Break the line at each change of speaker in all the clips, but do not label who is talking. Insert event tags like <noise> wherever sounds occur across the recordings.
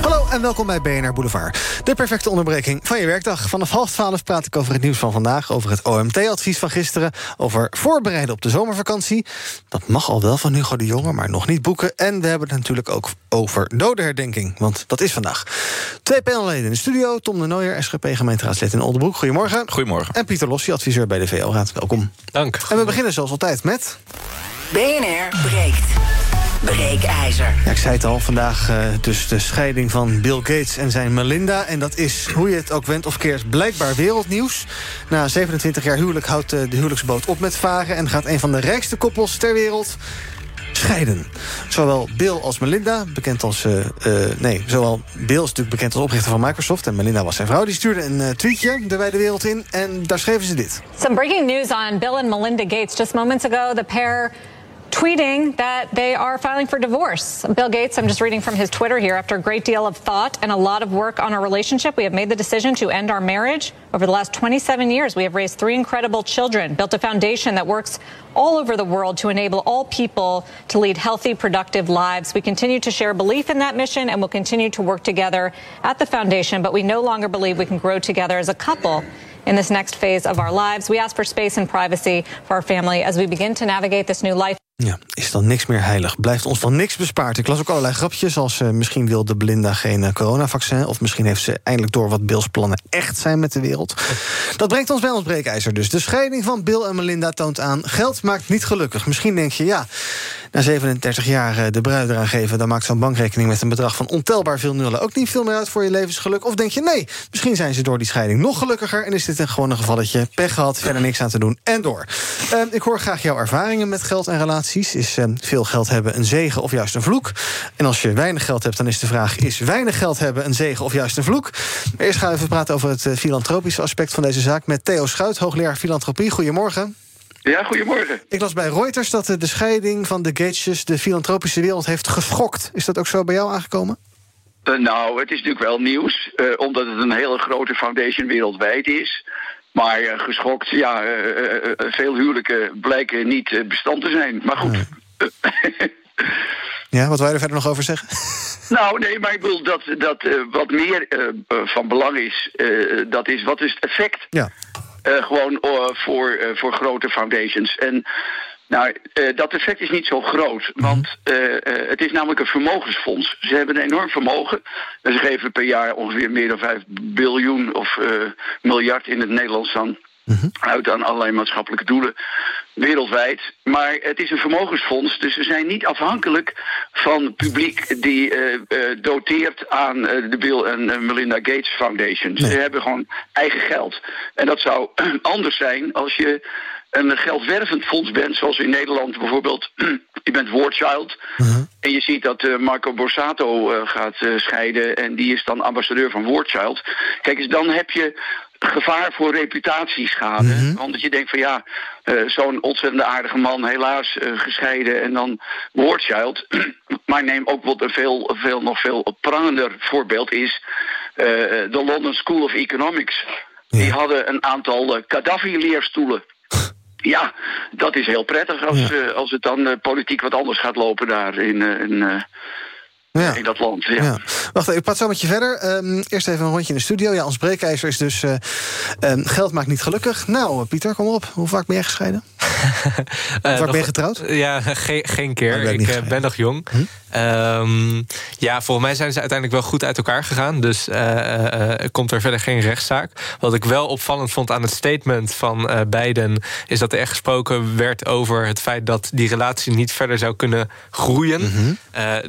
Hallo en welkom bij BNR Boulevard. De perfecte onderbreking van je werkdag. Vanaf half twaalf praat ik over het nieuws van vandaag... over het OMT-advies van gisteren... over voorbereiden op de zomervakantie. Dat mag al wel van Hugo de Jonge, maar nog niet boeken. En we hebben het natuurlijk ook over dodenherdenking. Want dat is vandaag. Twee panelleden in de studio. Tom de Nooijer, SGP-gemeenteraadslid in Oldenbroek. Goedemorgen.
Goedemorgen.
En Pieter Lossie, adviseur bij de VO-raad. Welkom.
Dank.
En we beginnen zoals altijd met...
BNR breekt. Breekijzer.
Ja, ik zei het al, vandaag uh, dus de scheiding van Bill Gates en zijn Melinda. En dat is, hoe je het ook went of keert, blijkbaar wereldnieuws. Na 27 jaar huwelijk houdt uh, de huwelijksboot op met varen... en gaat een van de rijkste koppels ter wereld scheiden. Zowel Bill als Melinda, bekend als... Uh, nee, zowel Bill is natuurlijk bekend als oprichter van Microsoft... en Melinda was zijn vrouw. Die stuurde een uh, tweetje de wijde wereld in en daar schreven ze dit.
Some breaking news on Bill and Melinda Gates. Just moments ago, the pair tweeting that they are filing for divorce. Bill Gates, I'm just reading from his Twitter here, after a great deal of thought and a lot of work on our relationship, we have made the decision to end our marriage. Over the last 27 years, we have raised three incredible children, built a foundation that works all over the world to enable all people to lead healthy, productive lives. We continue to share belief in that mission and will continue to work together at the foundation, but we no longer believe we can grow together as a couple in this next phase of our lives. We ask for space and privacy for our family as we begin to navigate this new life.
Ja, is dan niks meer heilig? Blijft ons van niks bespaard? Ik las ook allerlei grapjes als uh, misschien wilde Belinda geen uh, coronavaccin... of misschien heeft ze eindelijk door wat Bills plannen echt zijn met de wereld. Dat brengt ons bij ons breekijzer dus. De scheiding van Bill en Melinda toont aan... geld maakt niet gelukkig. Misschien denk je, ja, na 37 jaar uh, de bruid eraan geven... dan maakt zo'n bankrekening met een bedrag van ontelbaar veel nullen... ook niet veel meer uit voor je levensgeluk. Of denk je, nee, misschien zijn ze door die scheiding nog gelukkiger... en is dit een gewoon een gevalletje pech gehad, verder niks aan te doen en door. ik hoor graag jouw ervaringen met geld en relaties. Is uh, veel geld hebben een zegen of juist een vloek? En als je weinig geld hebt, dan is de vraag... is weinig geld hebben een zegen of juist een vloek? Maar eerst gaan we even praten over het uh, filantropische aspect van deze zaak... met Theo Schuit, hoogleraar filantropie. Goedemorgen.
Ja, goedemorgen.
Ik las bij Reuters dat de scheiding van de Gatesjes... de filantropische wereld heeft geschokt. Is dat ook zo bij jou aangekomen?
Uh, nou, het is natuurlijk wel nieuws, uh, omdat het een hele grote foundation wereldwijd is. Maar uh, geschokt, ja, veel huwelijken blijken niet bestand te zijn. Maar goed. <laughs>
Ja, wat wij er verder nog over zeggen? <laughs>
Nou, nee, maar ik bedoel dat, dat wat meer van belang is, dat is wat is het effect?
Ja.
Gewoon voor, voor grote foundations. En nou, uh, dat effect is niet zo groot, want uh, uh, het is namelijk een vermogensfonds. Ze hebben een enorm vermogen. En ze geven per jaar ongeveer meer dan 5 biljoen of miljard in het Nederlands dan mm -hmm. uit aan allerlei maatschappelijke doelen wereldwijd. Maar het is een vermogensfonds, dus ze zijn niet afhankelijk van publiek die doteert aan de Bill en Melinda Gates Foundation. Nee. Ze hebben gewoon eigen geld. En dat zou <clears throat> anders zijn als je een geldwervend fonds bent, zoals in Nederland bijvoorbeeld, <clears throat> je bent Warchild. Uh -huh. En je ziet dat Marco Borsato gaat scheiden en die is dan ambassadeur van Warchild. Kijk eens, dan heb je gevaar voor reputatieschade. Mm -hmm. Want je denkt van ja, zo'n ontzettend aardige man, helaas gescheiden en dan Warchild. <clears throat> maar neem ook wat een veel, veel, nog veel prangender voorbeeld is de London School of Economics. Ja. Die hadden een aantal Gaddafi-leerstoelen. <laughs> Ja, dat is heel prettig als, ja. als het dan politiek wat anders gaat lopen daar in, in, ja. in dat land. Ja.
ja. Wacht, ik praat zo met je verder. Um, eerst even een rondje in de studio. Ja, ons breekijzer is dus um, geld maakt niet gelukkig. Nou, Pieter, kom op. Hoe vaak ben jij gescheiden? <laughs> Hoe vaak ben je getrouwd?
Ja, geen, geen keer. Oh, ik ben nog jong. Hm? Um, ja, volgens mij zijn ze uiteindelijk wel goed uit elkaar gegaan. Dus uh, uh, komt er verder geen rechtszaak. Wat ik wel opvallend vond aan het statement van uh, beiden... is dat er echt gesproken werd over het feit... dat die relatie niet verder zou kunnen groeien. Mm -hmm.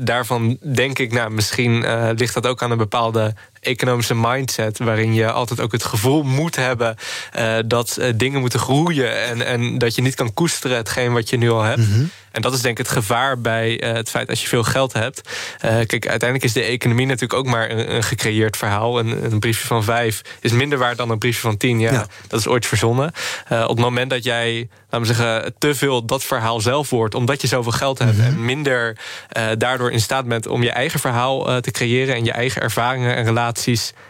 daarvan denk ik, nou, misschien ligt dat ook aan een bepaalde economische mindset. Waarin je altijd ook het gevoel moet hebben dat dingen moeten groeien. En, en dat je niet kan koesteren hetgeen wat je nu al hebt. Mhm. En dat is denk ik het gevaar bij uh, het feit als je veel geld hebt. Kijk, uiteindelijk is de economie natuurlijk ook maar een, een gecreëerd verhaal. Een, een, briefje van vijf is minder waard dan een briefje van tien. Ja, dat is ooit verzonnen. Op het moment dat jij, laten we zeggen, te veel dat verhaal zelf wordt, omdat je zoveel geld hebt mhm. en minder daardoor in staat bent om je eigen verhaal te creëren en je eigen ervaringen en relaties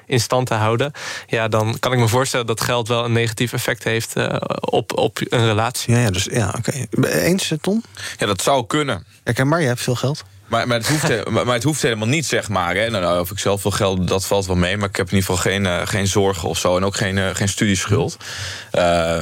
in stand te houden, ja, dan kan ik me voorstellen dat geld wel een negatief effect heeft op, op een relatie.
Ja, ja dus ja, oké. Eens, Tom?
Ja, dat zou kunnen.
maar je hebt veel geld.
Maar, maar, het hoeft, maar, het hoeft helemaal niet, zeg maar. Hè. Nou, nou, of ik zelf veel geld, dat valt wel mee. Maar ik heb in ieder geval geen, uh, geen zorgen of zo. En ook geen, uh, geen studieschuld. Uh,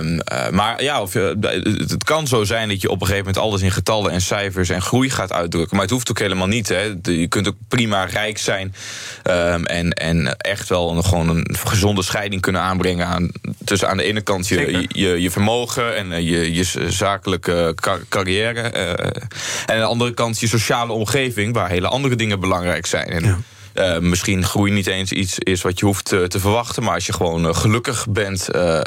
maar ja, of, het kan zo zijn dat je op een gegeven moment... alles in getallen en cijfers en groei gaat uitdrukken. Maar het hoeft ook helemaal niet. Hè. Je kunt ook prima rijk zijn. Ehm, en, en echt wel een, gewoon een gezonde scheiding kunnen aanbrengen... Aan, tussen aan de ene kant je, je, je, vermogen en je, je zakelijke carrière... en aan de andere kant je sociale omgeving waar hele andere dingen belangrijk zijn. Uh, misschien groei niet eens iets is wat je hoeft te, te verwachten. Maar als je gewoon uh, gelukkig bent, uh,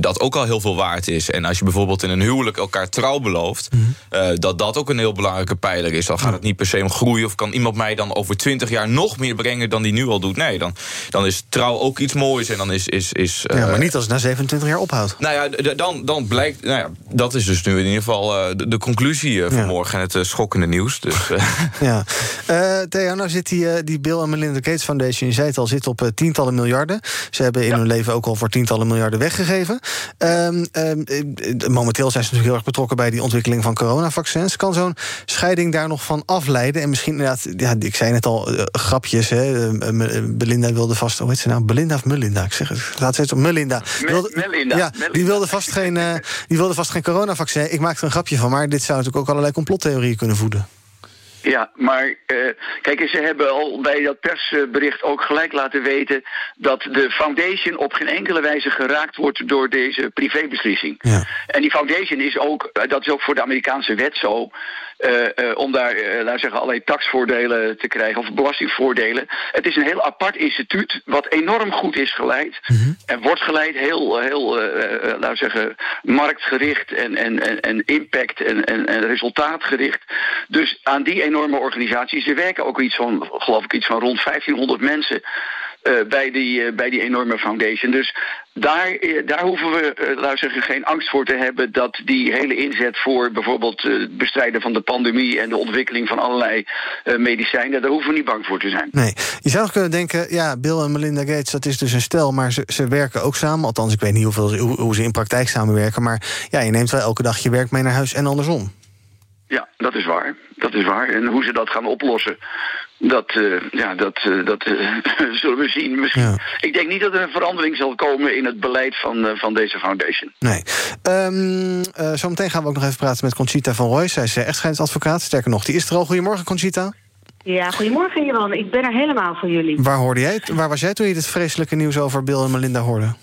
dat ook al heel veel waard is. En als je bijvoorbeeld in een huwelijk elkaar trouw belooft, mm dat dat ook een heel belangrijke pijler is. Dan gaat het niet per se om groei. Of kan iemand mij dan over twintig jaar nog meer brengen dan die nu al doet? Nee, dan, dan is trouw ook iets moois. En dan is. is, is
ja, maar niet als het na 27 jaar ophoudt.
Nou ja, dan, dan blijkt. Nou ja, dat is dus nu in ieder geval de, de, conclusie van morgen. En het schokkende nieuws. Dus, <laughs>
ja. Theo, nou zit hij eh, die Bill en Melinda Gates Foundation, je zei het al, zit op uh, tientallen miljarden. Ze hebben in hun leven ook al voor tientallen miljarden weggegeven. Um, um, momenteel zijn ze natuurlijk heel erg betrokken bij die ontwikkeling van coronavaccins. Kan zo'n scheiding daar nog van afleiden? En misschien inderdaad, ja, ik zei net al, uh, grapjes. Hè? Belinda wilde vast, hoe heet ze nou? Belinda of Melinda? Ik zeg het, laat het op Melinda.
Wilde, Melinda.
Ja, die wilde vast geen, die wilde vast geen coronavaccin. Ik maakte er een grapje van, maar dit zou natuurlijk ook allerlei complottheorieën kunnen voeden.
Ja, maar uh, kijk, ze hebben al bij dat persbericht ook gelijk laten weten dat de foundation op geen enkele wijze geraakt wordt door deze privébeslissing. Ja. En die foundation is ook, eh, dat is ook voor de Amerikaanse wet zo. Uh, uh, om daar, uh, laten we zeggen, allerlei taxvoordelen te krijgen of belastingvoordelen. Het is een heel apart instituut wat enorm goed is geleid. Mm -hmm. En wordt geleid heel, heel laten we zeggen, marktgericht en, en, en, impact en, en, en resultaatgericht. Dus aan die enorme organisatie, ze werken ook iets van, geloof ik, iets van rond 1500 mensen. Uh, bij, die, uh, bij die enorme foundation. Dus daar, uh, daar hoeven we zeggen, geen angst voor te hebben dat die hele inzet voor bijvoorbeeld het bestrijden van de pandemie en de ontwikkeling van allerlei medicijnen, daar hoeven we niet bang voor te zijn.
Nee, je zou kunnen denken, ja, Bill en Melinda Gates, dat is dus een stel, maar ze, ze werken ook samen. Althans, ik weet niet hoeveel, hoe, hoe ze in praktijk samenwerken, maar ja, je neemt wel elke dag je werk mee naar huis en andersom.
Ja, dat is waar. Dat is waar. En hoe ze dat gaan oplossen, dat, uh, ja, dat, uh, dat uh, <laughs> zullen we zien. Misschien. Ja. Ik denk niet dat er een verandering zal komen in het beleid van, van deze foundation.
Nee. Um, zometeen gaan we ook nog even praten met Conchita van Roy. Zij is echtscheidsadvocaat. Sterker nog, die is er al. Goedemorgen, Conchita.
Ja, goedemorgen, Johan. Ik ben er helemaal voor jullie.
Waar, hoorde jij, waar was jij toen je dit vreselijke nieuws over Bill en Melinda hoorde?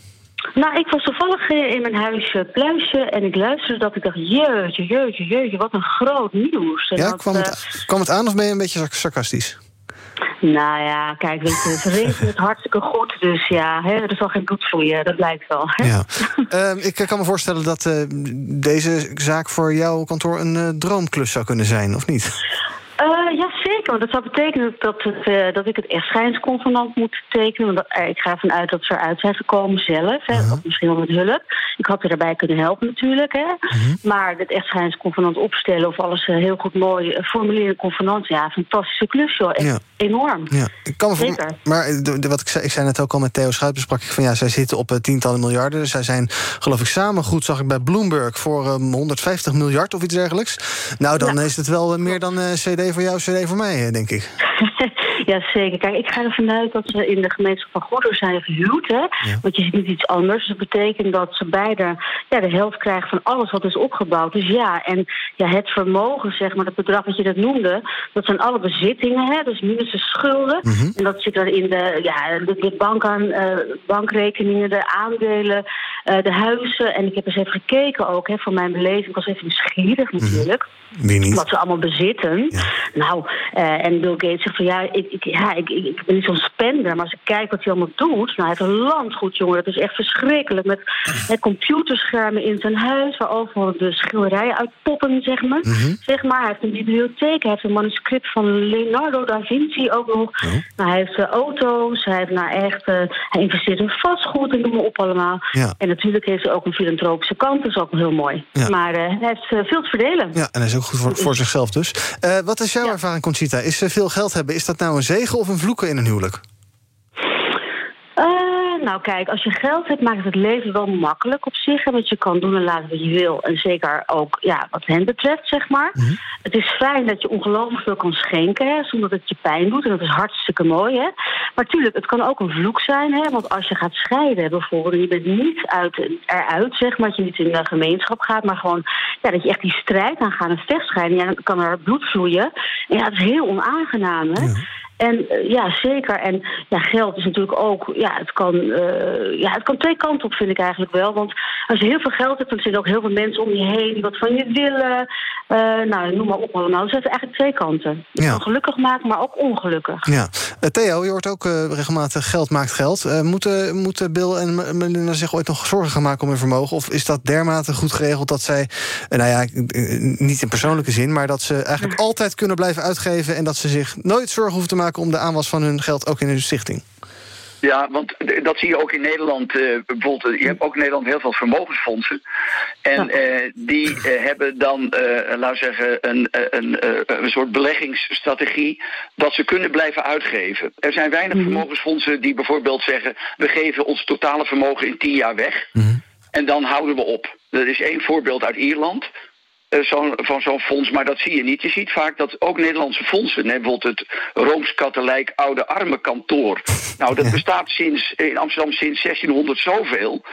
Nou, ik was toevallig in mijn huisje pluisje en ik luisterde dat ik dacht... jeetje, jeetje, jeetje, wat een groot nieuws.
En ja, dat, kwam, het, uh, kwam het aan of ben je een beetje sarcastisch?
Nou ja, kijk, weet je, het regent <laughs> hartstikke goed. Dus ja, hè, er zal geen bloed vloeien, dat blijkt wel. Hè? Ja.
uh, <laughs> ik kan me voorstellen dat uh, deze zaak voor jouw kantoor een uh, droomklus zou kunnen zijn, of niet?
Uh, ja, zeker. Want dat zou betekenen dat, het, uh, dat ik het echtscheidsconvenant moet tekenen. Want dat, uh, ik ga ervan uit dat ze eruit zijn gekomen zelf. Hè, -huh. Misschien wel met hulp. Ik had er daarbij kunnen helpen natuurlijk. Hè. -huh. Maar het echtscheidsconvenant opstellen of alles heel goed mooi formuleren convenant. Ja, fantastische klus joh. Ja. Enorm.
Ja. Ik kan me zeker. Maar de, de, wat ik zei, ik zei net ook al met Theo Schuit besprak ik van ja, zij zitten op tientallen miljarden. Zij zijn geloof ik samen goed, zag ik bij Bloomberg, voor um, 150 miljard of iets dergelijks. Nou, dan ja. is het wel meer dan CD voor jou, CD voor mij, denk ik. <laughs>
ja, zeker. Kijk, ik ga ervan uit dat ze in de gemeenschap van Goederen zijn gehuwd. Hè? Ja. Want je ziet niet iets anders. Dus dat betekent dat ze beide ja, de helft krijgen van alles wat is opgebouwd. Dus ja, en ja, het vermogen, zeg maar, het bedrag wat je dat noemde... dat zijn alle bezittingen, hè? dus minus de schulden. Mm -hmm. En dat zit dan in de, ja, de, de bank aan, uh, bankrekeningen, de aandelen... de huizen. En ik heb eens even gekeken ook, hè, van mijn beleving. Ik was even nieuwsgierig mhm. natuurlijk.
Wie niet?
Wat ze allemaal bezitten. Nou, en Bill Gates zegt van ja, ik, ik ja, ik, ik, ben niet zo'n spender, maar als ik kijk wat hij allemaal doet. Nou, hij heeft een landgoed, jongen. Dat is echt verschrikkelijk. Met computerschermen in zijn huis, waar overal de schilderijen uitpoppen, zeg maar. Mhm. zeg maar. Hij heeft een bibliotheek, hij heeft een manuscript van Leonardo da Vinci ook nog. Oh. Nou, hij heeft uh, auto's, hij heeft nou echt, hij investeert in vastgoed en noem maar op allemaal. Ja. En natuurlijk heeft hij ook een filantropische kant, dat is ook heel mooi. Ja. Maar uh, hij heeft veel te verdelen.
Ja, en hij is ook goed voor, voor zichzelf dus. wat is jouw ervaring, Conchita? Is veel geld hebben, is dat nou een zegen of een vloeken in een huwelijk?
Nou kijk, als je geld hebt, maakt het het leven wel makkelijk op zich. Want je kan doen en laten wat je wil. En zeker ook ja, wat hen betreft, zeg maar. Mhm. Het is fijn dat je ongelooflijk veel kan schenken, hè, zonder dat het je pijn doet. En dat is hartstikke mooi, hè. Maar tuurlijk, het kan ook een vloek zijn, hè. Want als je gaat scheiden bijvoorbeeld, en je bent niet uit, eruit, zeg maar, dat je niet in de gemeenschap gaat, maar gewoon ja, dat je echt die strijd aangaat, een vechtscheiding, ja, dan kan er bloed vloeien. En ja, dat is heel onaangenaam, hè. En uh, ja, zeker. En ja, geld is natuurlijk ook. Ja het, kan, uh, ja, het kan twee kanten op, vind ik eigenlijk wel. Want als je heel veel geld hebt, dan zitten ook heel veel mensen om je heen die wat van je willen. Uh, nou, noem maar op allemaal. Dus het eigenlijk twee kanten. Kan gelukkig maken, maar ook ongelukkig.
Ja. Theo, je hoort ook regelmatig geld maakt geld. moeten, moeten Bill en Melinda zich ooit nog zorgen gaan maken om hun vermogen? Of is dat dermate goed geregeld dat zij, nou ja, niet in persoonlijke zin, maar dat ze eigenlijk altijd kunnen blijven uitgeven en dat ze zich nooit zorgen hoeven te maken? Om de aanwas van hun geld ook in hun stichting.
Ja, want dat zie je ook in Nederland. Uh, bijvoorbeeld, je hebt ook in Nederland heel veel vermogensfondsen. En uh, die uh, hebben dan, laten we zeggen, een, een, een soort beleggingsstrategie dat ze kunnen blijven uitgeven. Er zijn weinig mhm. vermogensfondsen die bijvoorbeeld zeggen: we geven ons totale vermogen in tien jaar weg. Mhm. En dan houden we op. Dat is één voorbeeld uit Ierland. Eh, zo van zo'n fonds, maar dat zie je niet. Je ziet vaak dat ook Nederlandse fondsen, bijvoorbeeld het Rooms-Katholiek Oude Armenkantoor. Nou, dat bestaat sinds, in Amsterdam sinds 1600 zoveel.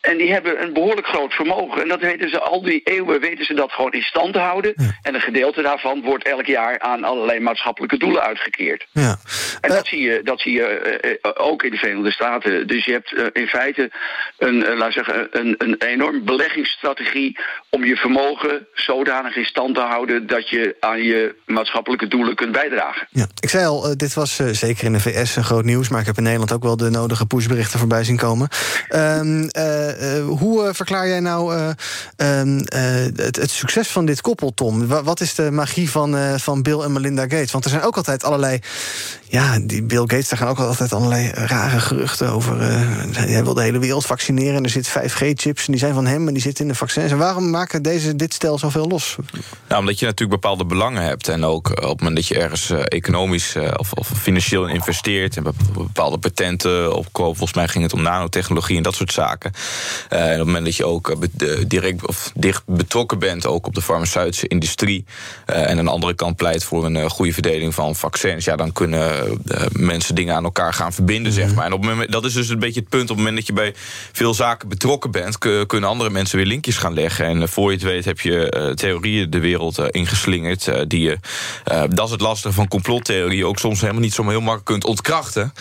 En die hebben een behoorlijk groot vermogen. En dat weten ze al die eeuwen weten ze dat gewoon in stand te houden. En een gedeelte daarvan wordt elk jaar aan allerlei maatschappelijke doelen uitgekeerd. Ja. En dat, zie je, dat zie je eh, eh, ook in de Verenigde Staten. Dus je hebt in feite een, laat zeggen, een, een enorm beleggingsstrategie om je vermogen zodanig in stand te houden dat je aan je maatschappelijke doelen kunt bijdragen.
Ja, ik zei al, uh, dit was uh, zeker in de VS een groot nieuws, maar ik heb in Nederland ook wel de nodige pushberichten voorbij zien komen. Um, uh, hoe verklaar jij nou um, het, succes van dit koppel, Tom? Wat is de magie van, van Bill en Melinda Gates? Want er zijn ook altijd allerlei ja, die Bill Gates, daar gaan ook altijd allerlei rare geruchten over. Hij wil de hele wereld vaccineren en er zitten 5G-chips en die zijn van hem en die zitten in de vaccins. En waarom maken deze, dit stel zoveel los?
Nou, omdat je natuurlijk bepaalde belangen hebt en ook op het moment dat je ergens uh, economisch uh, of, of, financieel investeert en bepaalde patenten opkoopt. Volgens mij ging het om nanotechnologie en dat soort zaken. en op het moment dat je ook direct of dicht betrokken bent, ook op de farmaceutische industrie, en aan de andere kant pleit voor een goede verdeling van vaccins, ja, dan kunnen mensen dingen aan elkaar gaan verbinden, zeg mhm. maar. En op het moment, dat is dus een beetje het punt. Op het moment dat je bij veel zaken betrokken bent, kunnen andere mensen weer linkjes gaan leggen. En voor je het weet heb je theorieën de wereld ingeslingerd. die je, dat is het lastige van complottheorieën, ook soms helemaal niet zo heel makkelijk kunt ontkrachten.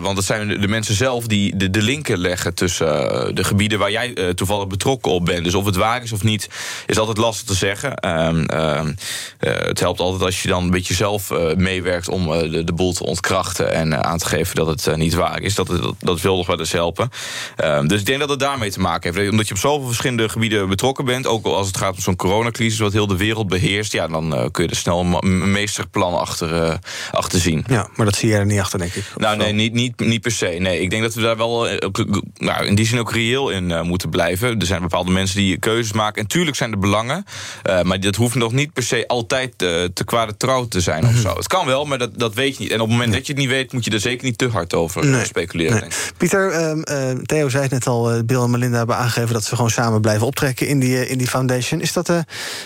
want het zijn de mensen zelf die de, de linken leggen tussen de gebieden waar jij toevallig betrokken op bent. Dus of het waar is of niet, is altijd lastig te zeggen. Ehm, ehm, het helpt altijd als je dan een beetje zelf meewerkt om de, de te ontkrachten en eh, aan te geven dat het eh, niet waar is. Dat, dat, dat wil nog wel eens helpen. Ehm, dus ik denk dat het daarmee te maken heeft. Omdat je op zoveel verschillende gebieden betrokken bent, ook als het gaat om zo'n coronacrisis, wat heel de wereld beheerst, ja, dan eh, kun je er snel een meesterplan achter, achter zien.
Ja, maar dat zie jij er niet achter, denk ik.
Nou, nee, niet, niet, niet per se. Nee, ik denk dat we daar wel nou, in die zin ook reëel in moeten blijven. Er zijn bepaalde mensen die keuzes maken. En tuurlijk zijn er belangen, maar dat hoeft nog niet per se altijd te kwade trouw te zijn of mhm. zo. Het kan wel, maar dat, dat weet je niet. En op het moment dat je het niet weet, moet je er zeker niet te hard over eh, speculeren.
Pieter, uh, Theo zei het net al, Bill en Melinda hebben aangegeven dat ze gewoon samen blijven optrekken in die, in die foundation. Is dat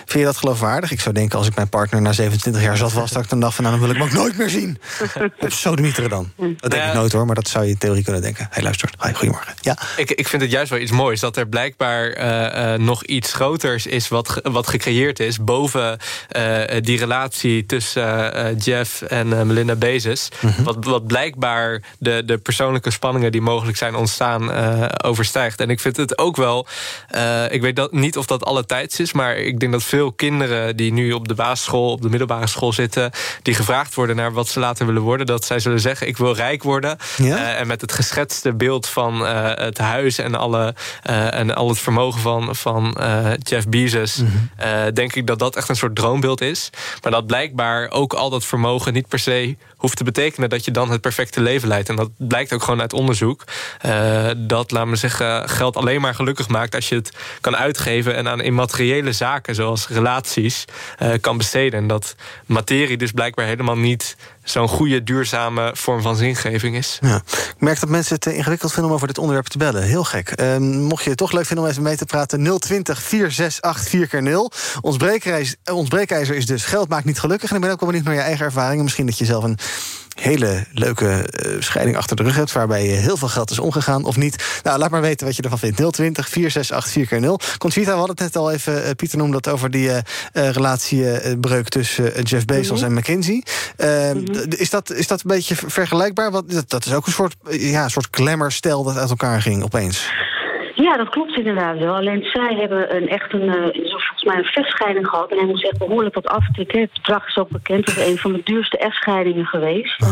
vind je dat geloofwaardig? Ik zou denken, als ik mijn partner na 27 jaar zat was... dat ik dan dacht van, nou, dan wil ik hem ook nooit meer zien. <laughs> Op sodemieteren dan. Dat denk ik nooit hoor, maar dat zou je in theorie kunnen denken. Hey, luister. Hi, goedemorgen. Ja.
Ik, ik vind het juist wel iets moois... dat er blijkbaar uh, uh, nog iets groters is wat, wat gecreëerd is... boven die relatie tussen Jeff en Melinda Bezos. Mm -hmm. wat, wat blijkbaar de, de persoonlijke spanningen... die mogelijk zijn ontstaan, overstijgt. En ik vind het ook wel... ik weet dat, niet of dat alle tijds is... maar ik denk dat veel kinderen die nu op de basisschool... op de middelbare school zitten... die gevraagd worden naar wat ze later willen worden... dat zij zullen zeggen, ik wil rijk worden. Ja? Uh, en met het geschetste beeld van uh, het huis... en, alle, uh, en al het vermogen van, van Jeff Bezos... Mm -hmm. denk ik dat dat echt een soort droombeeld is. Maar dat blijkbaar ook al dat vermogen niet per se hoeft te betekenen... dat je dan het perfecte leven leidt. En dat blijkt ook gewoon uit onderzoek. dat, laat me zeggen, geld alleen maar gelukkig maakt... als je het kan uitgeven en aan immateriële zaken... zoals relaties, kan besteden. En dat materie dus blijkbaar helemaal niet zo'n goede, duurzame vorm van zingeving is.
Ja. Ik merk dat mensen het ingewikkeld vinden om over dit onderwerp te bellen. Heel gek. Uh, mocht je het toch leuk vinden om even mee te praten... 020 468 4 0 Ons breekijzer, ons breekijzer is dus geld maakt niet gelukkig. En ik ben ook wel benieuwd naar je eigen ervaringen. Misschien dat je zelf een hele leuke uh, scheiding achter de rug hebt... waarbij je heel veel geld is omgegaan of niet. Nou, laat maar weten wat je ervan vindt. 020 468 4 0 Conchita, we hadden het net al even... Uh, Pieter noemde dat over die uh, relatiebreuk tussen Jeff Bezos mm -hmm. en McKinsey. Mm -hmm. is, dat, is dat een beetje vergelijkbaar? Want dat, dat is ook een soort, ja, een soort klemmerstel dat uit elkaar ging opeens.
Ja, dat klopt inderdaad wel. Alleen zij hebben een echt een, uh, volgens mij een vechtscheiding gehad. En hij moest echt behoorlijk wat aftikken. Het bedrag is ook bekend. Is een van de duurste echtscheidingen geweest.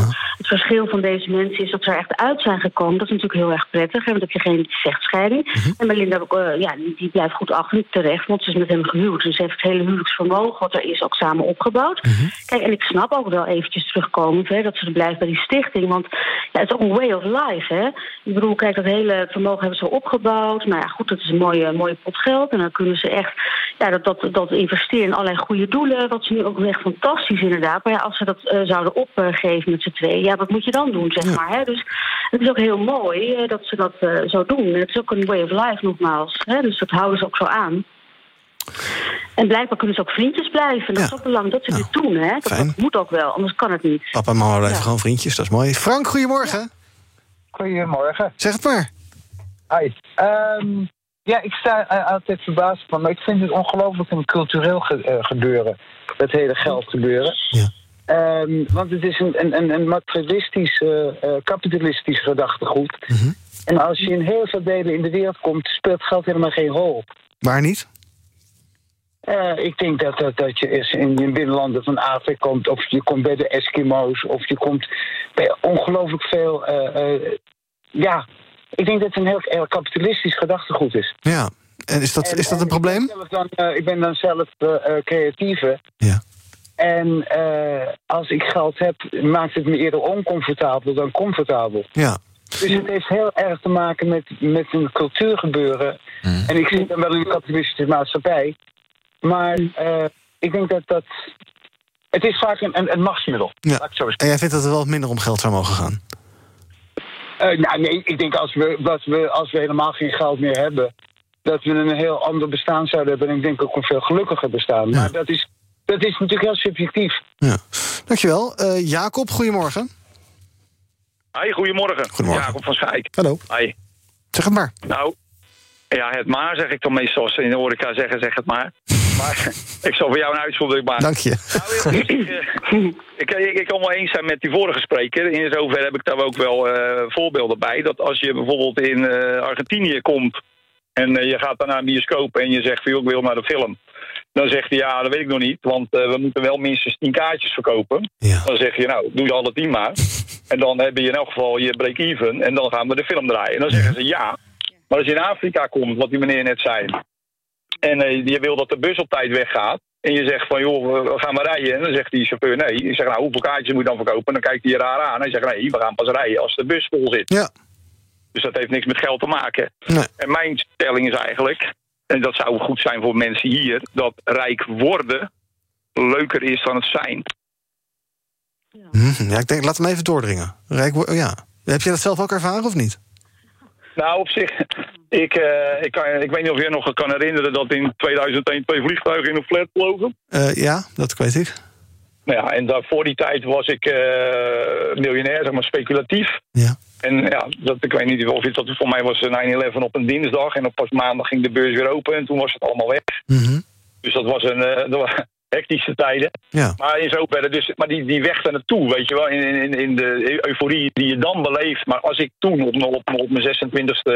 Het verschil van deze mensen is dat ze er echt uit zijn gekomen. Dat is natuurlijk heel erg prettig. Hè, want dan heb je geen vechtscheiding. -huh. En Melinda, uh, ja, die blijft goed achter terecht. Want ze is met hem gehuwd. Dus ze heeft het hele huwelijksvermogen wat er is ook samen opgebouwd. -huh. Kijk, en ik snap ook wel eventjes terugkomend hè, dat ze er blijft bij die stichting. Want ja, het is ook een way of life. Hè. Ik bedoel, kijk, dat hele vermogen hebben ze opgebouwd. Nou ja, goed, dat is een mooie, mooie pot geld. En dan kunnen ze echt ja, dat, dat, dat investeren in allerlei goede doelen. Wat ze nu ook echt fantastisch inderdaad. Maar ja, als ze dat uh, zouden opgeven met z'n tweeën, ja, wat moet je dan doen, zeg ja. maar. Hè? Dus het is ook heel mooi uh, dat ze dat uh, zo doen. Het is ook een way of life nogmaals. Hè? Dus dat houden ze ook zo aan. En blijkbaar kunnen ze ook vriendjes blijven. Dat ja. is ook belangrijk dat ze nou, dit doen. Hè? Dat, dat, moet ook wel, anders kan het niet.
Papa en mama blijven ja. gewoon vriendjes, dat is mooi. Frank, goedemorgen.
Goedemorgen.
Zeg het maar.
Hi. Um, ja, ik sta uh, altijd verbaasd van, maar ik vind het ongelooflijk een cultureel ge uh, gebeuren. Dat hele geld gebeuren.
Ja.
Um, want het is een, een, een materialistisch, uh, kapitalistisch gedachtegoed.
Mm -hmm.
En als je in heel veel delen in de wereld komt, speelt geld helemaal geen rol.
Waar niet?
Uh, ik denk dat, dat, dat je in de binnenlanden van Afrika komt, of je komt bij de Eskimo's, of je komt bij ongelooflijk veel. Uh, uh, ja, ik denk dat het een heel, kapitalistisch gedachtegoed is.
Ja, en is dat, en, is dat een probleem?
Ik ben dan, ik ben dan zelf creatieve.
Ja.
En uh, als ik geld heb, maakt het me eerder oncomfortabel dan comfortabel.
Ja.
Dus het heeft heel erg te maken met, met een cultuurgebeuren. Mm. En ik zit dan wel in de kapitalistische maatschappij. Maar ik denk dat dat... Het is vaak een, een, een machtsmiddel.
Ja. En jij vindt dat er wel minder om geld zou mogen gaan?
Uh, nou, nee, ik denk als we, dat we, als we helemaal geen geld meer hebben... dat we een heel ander bestaan zouden hebben. En ik denk ook een veel gelukkiger bestaan. Ja. Maar dat is, dat is natuurlijk heel subjectief.
Ja. Dankjewel. Uh, Jacob, goedemorgen.
Hi, goedemorgen.
Goedemorgen.
Jacob van Schaik.
Hallo.
Hi.
Zeg het maar.
Nou, ja, het maar zeg ik dan meestal als ze in de horeca zeggen, zeg het maar. <laughs> Maar ik zal voor jou een uitzondering maken.
Dank je.
Nou, ik, ik, ik, ik kan wel eens zijn met die vorige spreker. In zover heb ik daar ook wel uh, voorbeelden bij. Dat als je bijvoorbeeld in uh, Argentinië komt en uh, je gaat dan naar een bioscoop en je zegt van ik wil naar de film. Dan zegt hij ja, dat weet ik nog niet, want we moeten wel minstens 10 kaartjes verkopen.
Ja.
Dan zeg je nou, doe je alle 10 maar. <laughs> En dan heb je in elk geval je break-even en dan gaan we de film draaien. En dan zeggen ze ja. Maar als je in Afrika komt, wat die meneer net zei... en uh, je wil dat de bus op tijd weggaat... en je zegt van, joh, we gaan maar rijden... en dan zegt die chauffeur nee. Je zegt, nou, hoeveel kaartjes moet je dan verkopen? En dan kijkt hij je raar aan en hij zegt, nee, we gaan pas rijden als de bus vol zit.
Ja.
Dus dat heeft niks met geld te maken.
Nee.
En mijn stelling is eigenlijk... en dat zou goed zijn voor mensen hier... dat rijk worden leuker is dan het zijn.
Ja, ja ik denk, laat hem even doordringen. Rijk, ja. Heb je dat zelf ook ervaren of niet?
Nou, op zich, ik, uh, ik, kan, ik weet niet of je nog kan herinneren dat in 2001 twee vliegtuigen in een flat vlogen.
Uh, ja, dat weet ik.
Nou ja, en daar, voor die tijd was ik uh, miljonair, zeg maar speculatief.
Ja.
En ja, dat, ik weet niet of je dat voor mij was 9-11 op een dinsdag. En op pas maandag ging de beurs weer open en toen was het allemaal weg.
Mm
Dus dat was een uh, <laughs> hectische tijden.
Ja.
Maar in zoverre, dus, maar die, die weg daar naartoe, weet je wel, in, in, in de euforie die je dan beleeft. Maar als ik toen op, op, op mijn 26e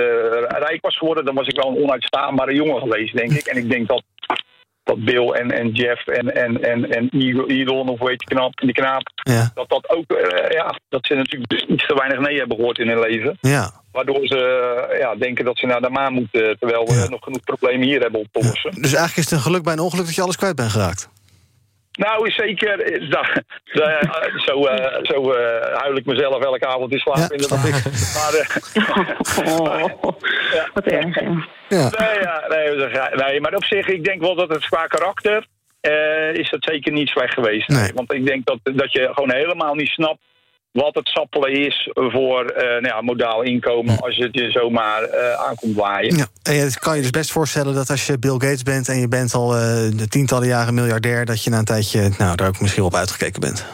rijk was geworden, dan was ik wel een onuitstaanbare jongen geweest, denk ik. En ik denk dat dat Bill en, en Jeff en, en, en, en Elon, of weet je knap, die knaap,
ja.
dat dat ook, uh, ja, dat ze natuurlijk dus iets te weinig nee hebben gehoord in hun leven.
Ja.
Waardoor ze uh, ja, denken dat ze naar de maan moeten, terwijl we
Ja.
nog genoeg problemen hier hebben op te lossen.
Dus eigenlijk is het een geluk bij een ongeluk dat je alles kwijt bent geraakt.
Nou, zeker. eh, Da, da, zo uh, zo uh, huil ik mezelf elke avond in slaap.
Ja.
Maar, uh,
Oh, wat erg. hè.
Ja.
nee, ja, nee, maar op zich, ik denk wel dat het qua karakter. eh, is dat zeker niet slecht geweest.
Nee.
Want ik denk dat, dat je gewoon helemaal niet snapt. Wat het sappelen is voor eh nou ja, modaal inkomen. als het je zomaar eh, aankomt waaien.
Ja. En je kan je dus best voorstellen dat als je Bill Gates bent en je bent al eh, de tientallen jaren miljardair, dat je na een tijdje nou, daar ook misschien op uitgekeken bent.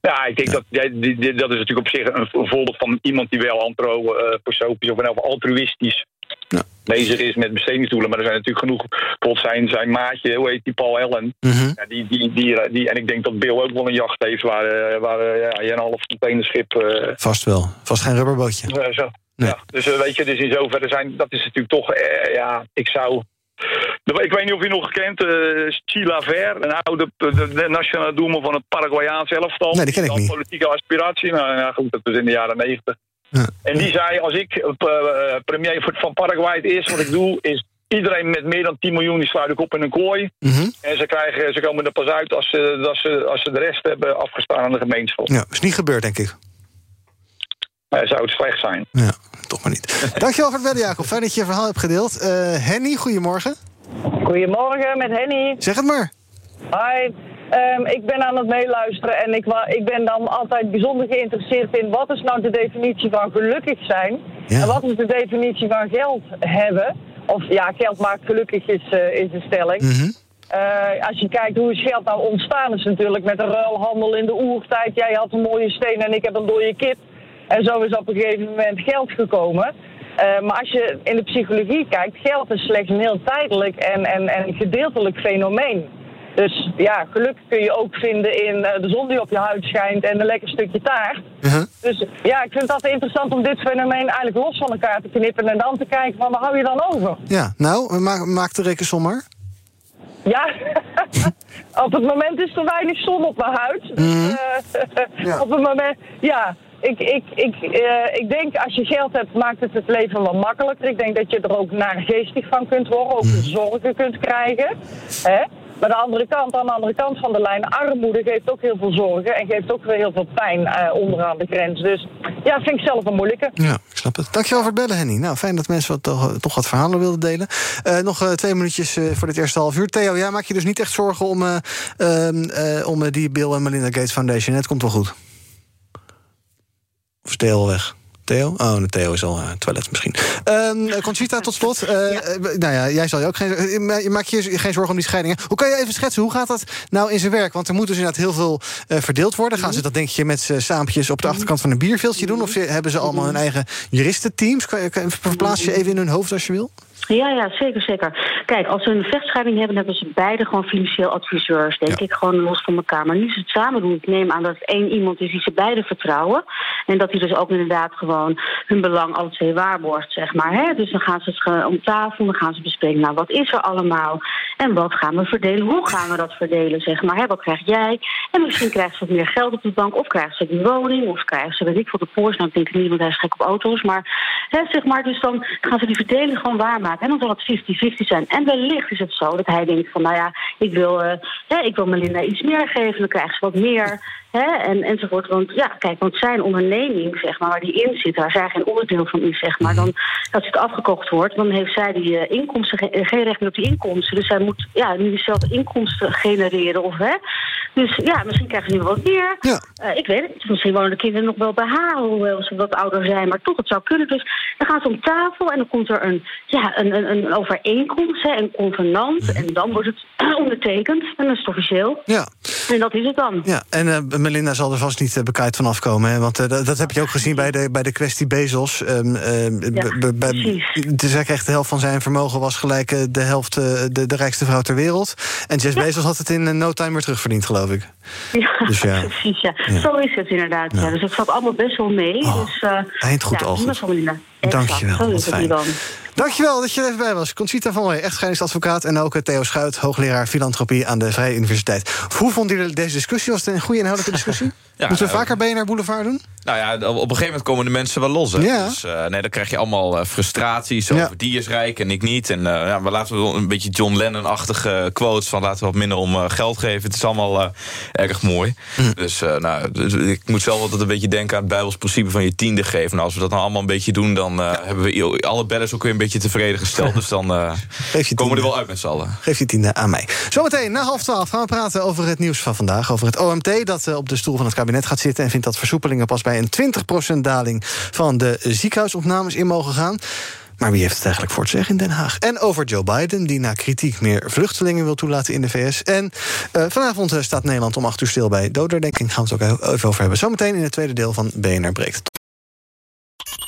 Ja, ik denk dat ja, dat is natuurlijk op zich een, een voorbeeld van iemand die wel antroposofisch of in elk geval altruïstisch
Ja.
bezig is met bestedingsdoelen. Maar er zijn natuurlijk genoeg. Bijvoorbeeld zijn, zijn maatje, hoe heet die, Paul Allen.
Mhm.
Ja, die, die, die, die, en ik denk dat Bill ook wel een jacht heeft waar, eh, waar eh, ja, je een half containerschip. eh,
Vast wel. Vast geen rubberbootje.
eh, zo.
Nee.
Ja, dus eh, weet je, dus in zoverre zijn, dat is natuurlijk toch, eh, ja, ik zou. Ik weet niet of je nog kent, eh Chila Ver, een oude de, de nationale doelman van het Paraguayaans elftal.
Nee, die ken ik niet.
Politieke aspiratie, nou ja, goed, dat was in de jaren negentig.
Ja.
En die zei, als ik eh, eh, premier van Paraguay, het eerste wat ik doe is iedereen met meer dan 10 miljoen, die sluit ik op in een kooi.
Mhm.
En ze, krijgen, ze komen er pas uit als ze, als, ze, als ze de rest hebben afgestaan aan de gemeenschap.
Ja, is niet gebeurd, denk ik.
Eh, zou het slecht zijn.
Ja, toch maar niet. Dankjewel voor het bellen, Jacob. Fijn dat je je verhaal hebt gedeeld. Eh, Henny, goedemorgen.
Goedemorgen, met Henny.
Zeg het maar.
Hi. Ehm, ik ben aan het meeluisteren en ik, ik ben dan altijd bijzonder geïnteresseerd in wat is nou de definitie van gelukkig zijn
Ja.
en wat is de definitie van geld hebben. Of ja, geld maakt gelukkig is, eh, is de stelling.
Mhm.
Eh, als je kijkt hoe is geld nou ontstaan, is natuurlijk met de ruilhandel in de oertijd. Jij had een mooie steen en ik heb een dode kip. En zo is op een gegeven moment geld gekomen. Eh, maar als je in de psychologie kijkt, geld is slechts een heel tijdelijk en, en, en gedeeltelijk fenomeen. Dus ja, geluk kun je ook vinden in eh, de zon die op je huid schijnt en een lekker stukje taart. Dus ja, ik vind het altijd interessant om dit fenomeen eigenlijk los van elkaar te knippen en dan te kijken van waar hou je dan over?
Ja, nou, maak, maak de rekensom maar.
Ja, <laughs> op het moment is er weinig zon op mijn huid. Dus,
Mhm.
eh, <laughs>
Ja.
Op het moment, ja. Ik, ik, ik, eh, ik denk als je geld hebt, maakt het het leven wat makkelijker. Ik denk dat je er ook naargeestig van kunt worden, ook
Mhm.
zorgen kunt krijgen. Hè? Maar de andere kant, aan de andere kant van de lijn, armoede geeft ook heel veel zorgen en geeft ook weer heel veel pijn eh, onderaan de grens. Dus ja, vind ik zelf een moeilijke.
Ja, ik snap het. Dankjewel voor het bellen, Henny. Nou, fijn dat mensen wat, toch, toch wat verhalen wilden delen. Eh, nog twee minuutjes voor dit eerste half uur. Theo, jij maakt je dus niet echt zorgen om, eh, ehm, eh, om die Bill en Melinda Gates Foundation. Het komt wel goed. Of Theo weg? Theo? Oh, nee, Theo is al uh, toilet misschien. Ehm, eh, Conchita, tot slot. Eh, eh, nou ja, jij zal je ook geen... eh, Je maakt je geen zorgen om die scheidingen. Hoe kan je even schetsen, hoe gaat dat nou in zijn werk? Want er moet dus inderdaad heel veel eh, verdeeld worden. Gaan ze dat denk je met saampjes op de achterkant van een bierveeltje doen? Of hebben ze allemaal hun eigen juristenteams? Verplaats je even in hun hoofd als je wil?
Ja, ja, zeker, zeker. Kijk, als ze een vechtscheiding hebben, hebben ze beide gewoon financieel adviseurs, denk ik, gewoon los van elkaar. Maar nu ze het samen doen, ik neem aan dat het één iemand is die ze beide vertrouwen. En dat die dus ook inderdaad gewoon hun belang alle twee waarborgt, zeg maar. Hè? Dus dan gaan ze het om tafel, dan gaan ze bespreken, nou, wat is er allemaal? En wat gaan we verdelen? Hoe gaan we dat verdelen, zeg maar? Hè? Wat krijg jij? En misschien krijgt ze wat meer geld op de bank, of krijgt ze die woning, of krijgt ze, weet ik veel, de Porsche. Nou, ik denk niet, want hij is gek op auto's. Maar, hè, zeg maar, dus dan gaan ze die verdeling gewoon waarmaken. En dan zal het 50-50 zijn. En wellicht is het zo dat hij denkt van, nou ja, ik wil, eh, hè, ik wil Melinda iets meer geven, dan krijgt ze wat meer. Hè, en, enzovoort. Want ja, kijk, want zijn onderneming, zeg maar, waar die in zit, waar zij geen onderdeel van is, zeg maar, dan als het afgekocht wordt, dan heeft zij die eh, inkomsten eh, geen recht meer op die inkomsten. Dus zij moet ja, nu zelf inkomsten genereren. Of, hè, Dus ja, misschien krijgen ze nu wat meer.
Ja.
Eh, ik weet het niet. Misschien wonen de kinderen nog wel bij haar, hoewel ze wat ouder zijn. Maar toch, het zou kunnen. Dus dan gaan ze om tafel en dan komt er een, ja, een, een, een overeenkomst, hè, een convenant.
Mhm.
En dan wordt het <clears throat> ondertekend. En dat is het officieel.
Ja.
En dat is het dan.
Ja, en eh, Melinda zal er vast niet uh, bekijkt van afkomen. Hè? Want eh, dat, dat heb je ook gezien bij de, bij de kwestie Bezos. Um,
ja,
bij, dus hij kreeg de helft van zijn vermogen was gelijk de helft de, de rijkste vrouw ter wereld. En ja. Bezos had het in no time weer terugverdiend, geloof ik.
Ja, <laughs> dus ja. precies. Ja. ja. Zo is het inderdaad. Ja. Dus het valt allemaal best wel mee.
Oh,
dus, uh,
eind goed, al goed. Dank je wel.
Zo is het fijn. Dan.
Dankjewel dat je er even bij was. Conchita van Mooij, echtscheidingsadvocaat... en ook Theo Schuit, hoogleraar filantropie aan de Vrije Universiteit. Hoe vond jullie deze discussie? Was het een goede inhoudelijke discussie? <laughs> ja, Moeten we uh, vaker BNR Boulevard doen?
Nou ja, op een gegeven moment komen de mensen wel los. Hè?
Ja.
Dus uh, nee, dan krijg je allemaal frustraties ja. over die is rijk en ik niet. En uh, ja, we laten we een beetje John Lennon-achtige quotes van laten we wat minder om geld geven. Het is allemaal erg mooi.
Hm.
Dus, nou, dus ik moet zelf altijd een beetje denken aan het Bijbels principe van je tiende geven. Nou, als we dat nou allemaal een beetje doen, dan hebben we alle bellers ook weer een beetje tevreden gesteld. dus dan <laughs> komen we er wel uit met z'n allen.
Geef je tiende aan mij. Zometeen na half twaalf gaan we praten over het nieuws van vandaag. Over het OMT dat op de stoel van het kabinet gaat zitten en vindt dat versoepelingen pas bij een 20% daling van de ziekenhuisopnames in mogen gaan. Maar wie heeft het eigenlijk voor het zeggen in Den Haag? En over Joe Biden, die na kritiek meer vluchtelingen wil toelaten in de VS. En uh, vanavond staat Nederland om acht uur stil bij doodherdenking. Gaan we het ook even over hebben. Zometeen in het tweede deel van BNR Breekt.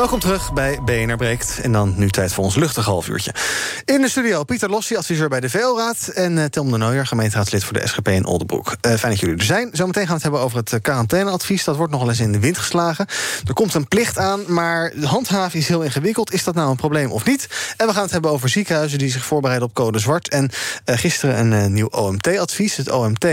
Welkom terug bij BNR Breekt. En dan nu tijd voor ons luchtig half uurtje. In de studio Pieter Lossi, adviseur bij de VO-raad... en uh, Tim de Nooijer, gemeenteraadslid voor de SGP in Oldenbroek. Uh, fijn dat jullie er zijn. Zometeen gaan we het hebben over het quarantaineadvies. Dat wordt nogal eens in de wind geslagen. Er komt een plicht aan, maar de handhaving is heel ingewikkeld. Is dat nou een probleem of niet? En we gaan het hebben over ziekenhuizen die zich voorbereiden op code zwart. En gisteren een nieuw OMT-advies. Het OMT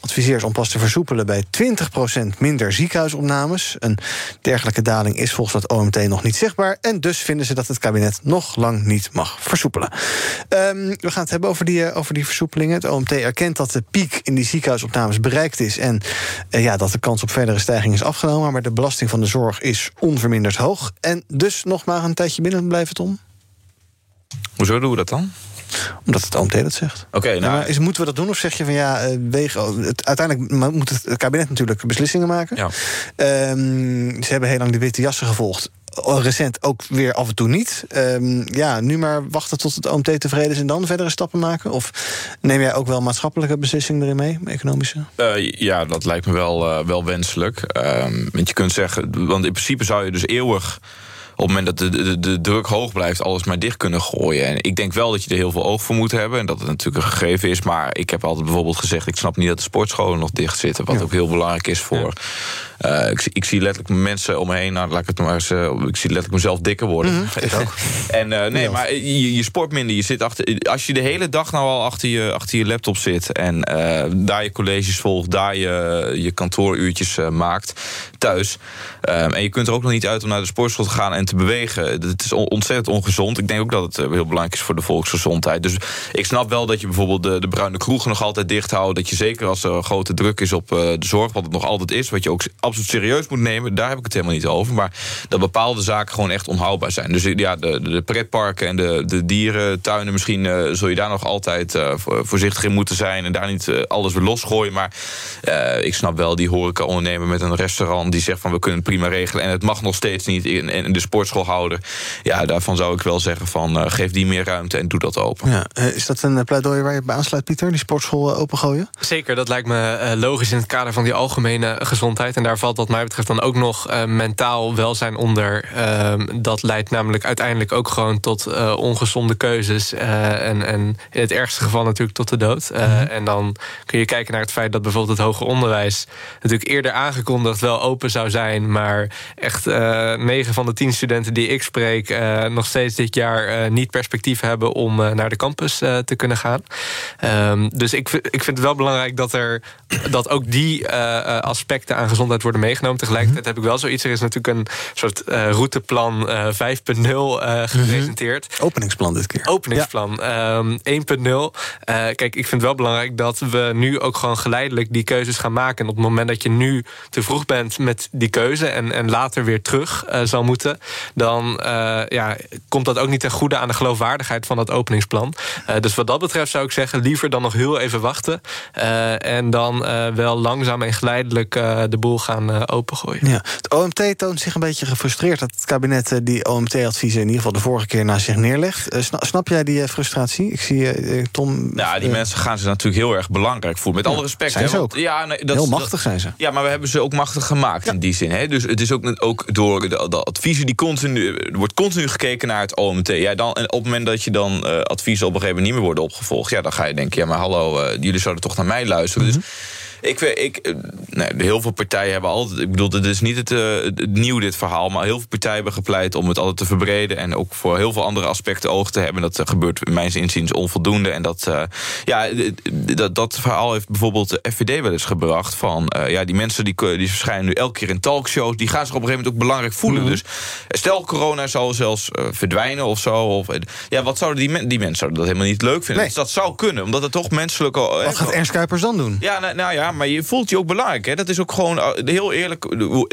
adviseert om pas te versoepelen... bij 20% minder ziekenhuisopnames. Een dergelijke daling is volgens het OMT nog niet zichtbaar. En dus vinden ze dat het kabinet nog lang niet mag versoepelen. Um, we gaan het hebben over die, over die versoepelingen. Het OMT erkent dat de piek in die ziekenhuisopnames bereikt is. En uh, ja, dat de kans op verdere stijging is afgenomen. Maar de belasting van de zorg is onverminderd hoog. En dus nog maar een tijdje binnen blijven, Tom.
Hoezo doen we dat dan?
Omdat het OMT dat zegt.
Oké, okay, nou,
ja, is, moeten we dat doen of zeg je van ja, uh, wegen, het, uiteindelijk moet het kabinet natuurlijk beslissingen maken.
Ja.
Um, ze hebben heel lang de witte jassen gevolgd. Recent ook weer af en toe niet. Um, ja, nu maar wachten tot het OMT tevreden is en dan verdere stappen maken? Of neem jij ook wel maatschappelijke beslissingen erin mee, economische?
Uh, ja, dat lijkt me wel, uh, wel wenselijk. Um, want je kunt zeggen, want in principe zou je dus eeuwig op het moment dat de, de, de, druk hoog blijft, alles maar dicht kunnen gooien. En ik denk wel dat je er heel veel oog voor moet hebben. En dat het natuurlijk een gegeven is. Maar ik heb altijd bijvoorbeeld gezegd: ik snap niet dat de sportscholen nog dicht zitten. Wat ja. ook heel belangrijk is voor. Ja. Uh, ik, ik, zie letterlijk mensen om me heen. Nou, laat ik het maar eens. Uh, ik zie letterlijk mezelf dikker worden. <laughs>
Mm -hmm,
en uh, nee, maar je, je, sport minder. Je zit achter, als je de hele dag nou al achter je, achter je laptop zit. En daar je colleges volgt. Daar je, je kantooruurtjes maakt. Thuis. Um, en je kunt er ook nog niet uit om naar de sportschool te gaan en te bewegen. Het is ontzettend ongezond. Ik denk ook dat het heel belangrijk is voor de volksgezondheid. Dus ik snap wel dat je bijvoorbeeld de, de bruine kroegen nog altijd dicht houdt. Dat je zeker als er grote druk is op de zorg, wat het nog altijd is, wat je ook absoluut serieus moet nemen, daar heb ik het helemaal niet over. Maar dat bepaalde zaken gewoon echt onhoudbaar zijn. Dus ja, de, de pretparken en de, de dierentuinen, misschien uh, zul je daar nog altijd uh, voorzichtig in moeten zijn en daar niet alles weer losgooien. Maar ik snap wel die horeca-ondernemer met een restaurant die zegt van we kunnen het prima regelen en het mag nog steeds niet in, in de sportschoolhouder. Ja, daarvan zou ik wel zeggen van uh, geef die meer ruimte en doe dat open.
Ja, uh, is dat een pleidooi waar je bij aansluit, Pieter? Die sportschool uh, opengooien?
Zeker, dat lijkt me logisch in het kader van die algemene gezondheid. En daar valt wat mij betreft dan ook nog mentaal welzijn onder. Ehm, dat leidt namelijk uiteindelijk ook gewoon tot ongezonde keuzes. en, en in het ergste geval natuurlijk tot de dood. Mm -hmm. En dan kun je kijken naar het feit dat bijvoorbeeld het hoger onderwijs... natuurlijk eerder aangekondigd wel open zou zijn... maar echt negen van de tien studenten die ik spreek... Nog steeds dit jaar niet perspectief hebben om naar de campus te kunnen gaan. Um, dus ik, ik vind het wel belangrijk dat, er, dat ook die aspecten aan gezondheid worden worden meegenomen. Tegelijkertijd heb ik wel zoiets. Er is natuurlijk een soort routeplan 5.0 gepresenteerd.
Openingsplan dit keer.
Openingsplan 1.0. kijk, ik vind het wel belangrijk dat we nu ook gewoon geleidelijk die keuzes gaan maken. En op het moment dat je nu te vroeg bent met die keuze en, en later weer terug zal moeten, dan ja, komt dat ook niet ten goede aan de geloofwaardigheid van dat openingsplan. dus wat dat betreft zou ik zeggen, liever dan nog heel even wachten. en dan wel langzaam en geleidelijk de boel gaan opengooien.
Ja. Het OMT toont zich een beetje gefrustreerd dat het kabinet die OMT-adviezen in ieder geval de vorige keer naast zich neerlegt. snap jij die frustratie? Ik zie Tom.
Ja, die mensen gaan ze natuurlijk heel erg belangrijk voelen. Met alle respect.
Zijn ze ook.
Ja,
nee, dat, heel machtig zijn ze.
Ja, maar we hebben ze ook machtig gemaakt in die zin. Hè? Dus het is ook, ook door de, de adviezen die continu. Er wordt continu gekeken naar het OMT. Ja, dan, en op het moment dat je dan uh, adviezen op een gegeven moment niet meer worden opgevolgd. Ja, dan ga je denken, ja, maar hallo, uh, jullie zouden toch naar mij luisteren. Dus ik, ik, eh, nee, heel veel partijen hebben altijd. Ik bedoel, het is niet het, uh, het, nieuw, dit verhaal. Maar heel veel partijen hebben gepleit om het altijd te verbreden. En ook voor heel veel andere aspecten oog te hebben. Dat uh, gebeurt in mijn inziens onvoldoende. En dat, uh, ja, dat, dat verhaal heeft bijvoorbeeld de FVD wel eens gebracht. Van ja, die mensen die, die verschijnen nu elke keer in talkshows. Die gaan zich op een gegeven moment ook belangrijk voelen. Mhm. Dus stel, corona zou zelfs verdwijnen of zo. Of, ja, wat zouden die, men, die mensen zouden dat helemaal niet leuk vinden? Dus dat zou kunnen, omdat het toch menselijk.
Wat gaat Ernst Kuipers dan doen?
Ja, nou, nou ja maar je voelt je ook belangrijk. Hè? Dat is ook gewoon, uh, heel eerlijk,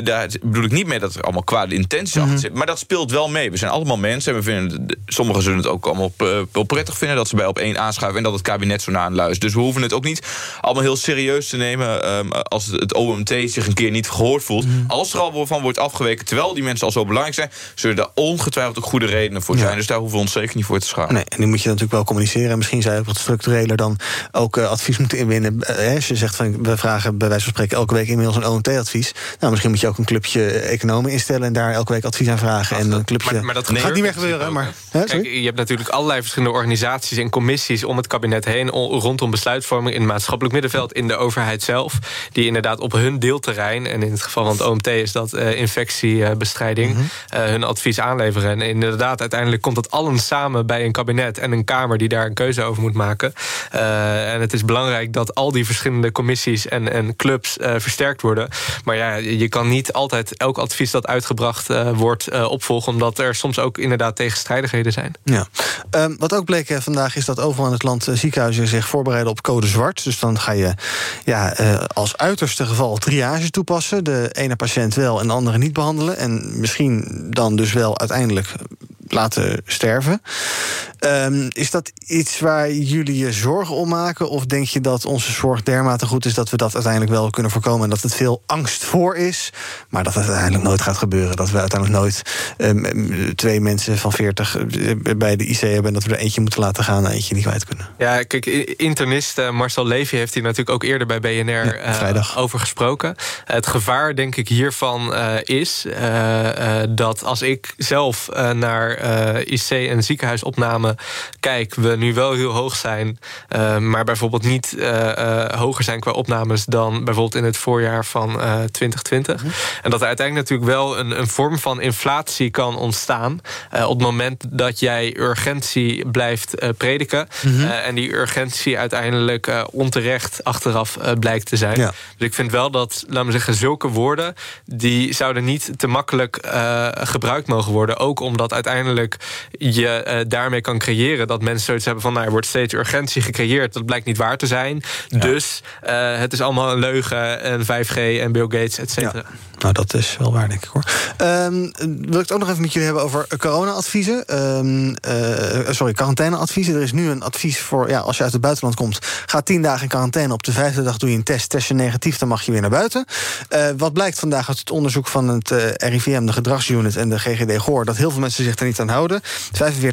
daar bedoel ik niet mee dat er allemaal kwade intenties achter mhm. zitten. Maar dat speelt wel mee. We zijn allemaal mensen en we vinden, sommigen zullen het ook allemaal wel prettig vinden dat ze bij op één aanschuiven en dat het kabinet zo na aan luistert. Dus we hoeven het ook niet allemaal heel serieus te nemen um, als het OMT zich een keer niet gehoord voelt. Mhm. Als er al van wordt afgeweken, terwijl die mensen al zo belangrijk zijn, zullen er ongetwijfeld ook goede redenen voor zijn. Dus daar hoeven we ons zeker niet voor te schamen.
Nee, en die moet je natuurlijk wel communiceren. Misschien zou je wat structureler dan ook uh, advies moeten inwinnen. Uh, als je zegt van we vragen bij wijze van spreken elke week inmiddels een OMT-advies. Nou, misschien moet je ook een clubje economen instellen en daar elke week advies aan vragen. en een clubje.
Maar, maar dat
gaat niet meer gebeuren. Maar,
hè, Kijk, je hebt natuurlijk allerlei verschillende organisaties en commissies om het kabinet heen, rondom besluitvorming in het maatschappelijk middenveld, in de overheid zelf, die inderdaad op hun deelterrein, en in het geval van het OMT is dat uh, infectiebestrijding, mm hun advies aanleveren. En inderdaad, uiteindelijk komt dat allen samen bij een kabinet en een Kamer die daar een keuze over moet maken. Uh, en het is belangrijk dat al die verschillende commissies en en clubs uh, versterkt worden. Maar ja, je kan niet altijd elk advies dat uitgebracht uh, wordt uh, opvolgen... omdat er soms ook inderdaad tegenstrijdigheden zijn.
Ja. Um, wat ook bleek vandaag is dat overal in het land ziekenhuizen zich voorbereiden op code zwart. Dus dan ga je ja, als uiterste geval triage toepassen. De ene patiënt wel en de andere niet behandelen. En misschien dan dus wel uiteindelijk laten sterven. Um, is dat iets waar jullie je zorgen om maken? Of denk je dat onze zorg dermate goed is dat we dat uiteindelijk wel kunnen voorkomen? En dat het veel angst voor is, maar dat het uiteindelijk nooit gaat gebeuren. Dat we uiteindelijk nooit um, twee mensen van 40 eh, bij de IC hebben en dat we er eentje moeten laten gaan en eentje niet kwijt kunnen.
Ja, kijk, internist uh, Marcel Levy heeft hier natuurlijk ook eerder bij BNR ja, uh, over gesproken. Het gevaar, denk ik, hiervan uh, is dat als ik zelf naar uh, IC- en ziekenhuisopname kijk, we nu wel heel hoog zijn, uh, maar bijvoorbeeld niet uh, hoger zijn qua opnames dan bijvoorbeeld in het voorjaar van 2020. Mhm. En dat er uiteindelijk natuurlijk wel een, een vorm van inflatie kan ontstaan op het moment dat jij urgentie blijft prediken mhm. en die urgentie uiteindelijk onterecht achteraf blijkt te zijn. Dus ik vind wel dat, laten we zeggen, zulke woorden die zouden niet te makkelijk gebruikt mogen worden. Ook omdat uiteindelijk je uh, daarmee kan creëren dat mensen zoiets hebben van... nou, er wordt steeds urgentie gecreëerd, dat blijkt niet waar te zijn. Dus uh, het is allemaal een leugen en 5G en Bill Gates, et cetera. Ja.
Nou, dat is wel waar, denk ik hoor. Um, wil ik het ook nog even met jullie hebben over corona-adviezen. Um, uh, sorry, quarantaine-adviezen. Er is nu een advies voor, ja, als je uit het buitenland komt... ga tien dagen in quarantaine. Op de vijfde dag doe je een test. Test je negatief, dan mag je weer naar buiten. Wat blijkt vandaag uit het onderzoek van het RIVM... de gedragsunit en de GGD Goor... dat heel veel mensen zich er niet aan houden. 45%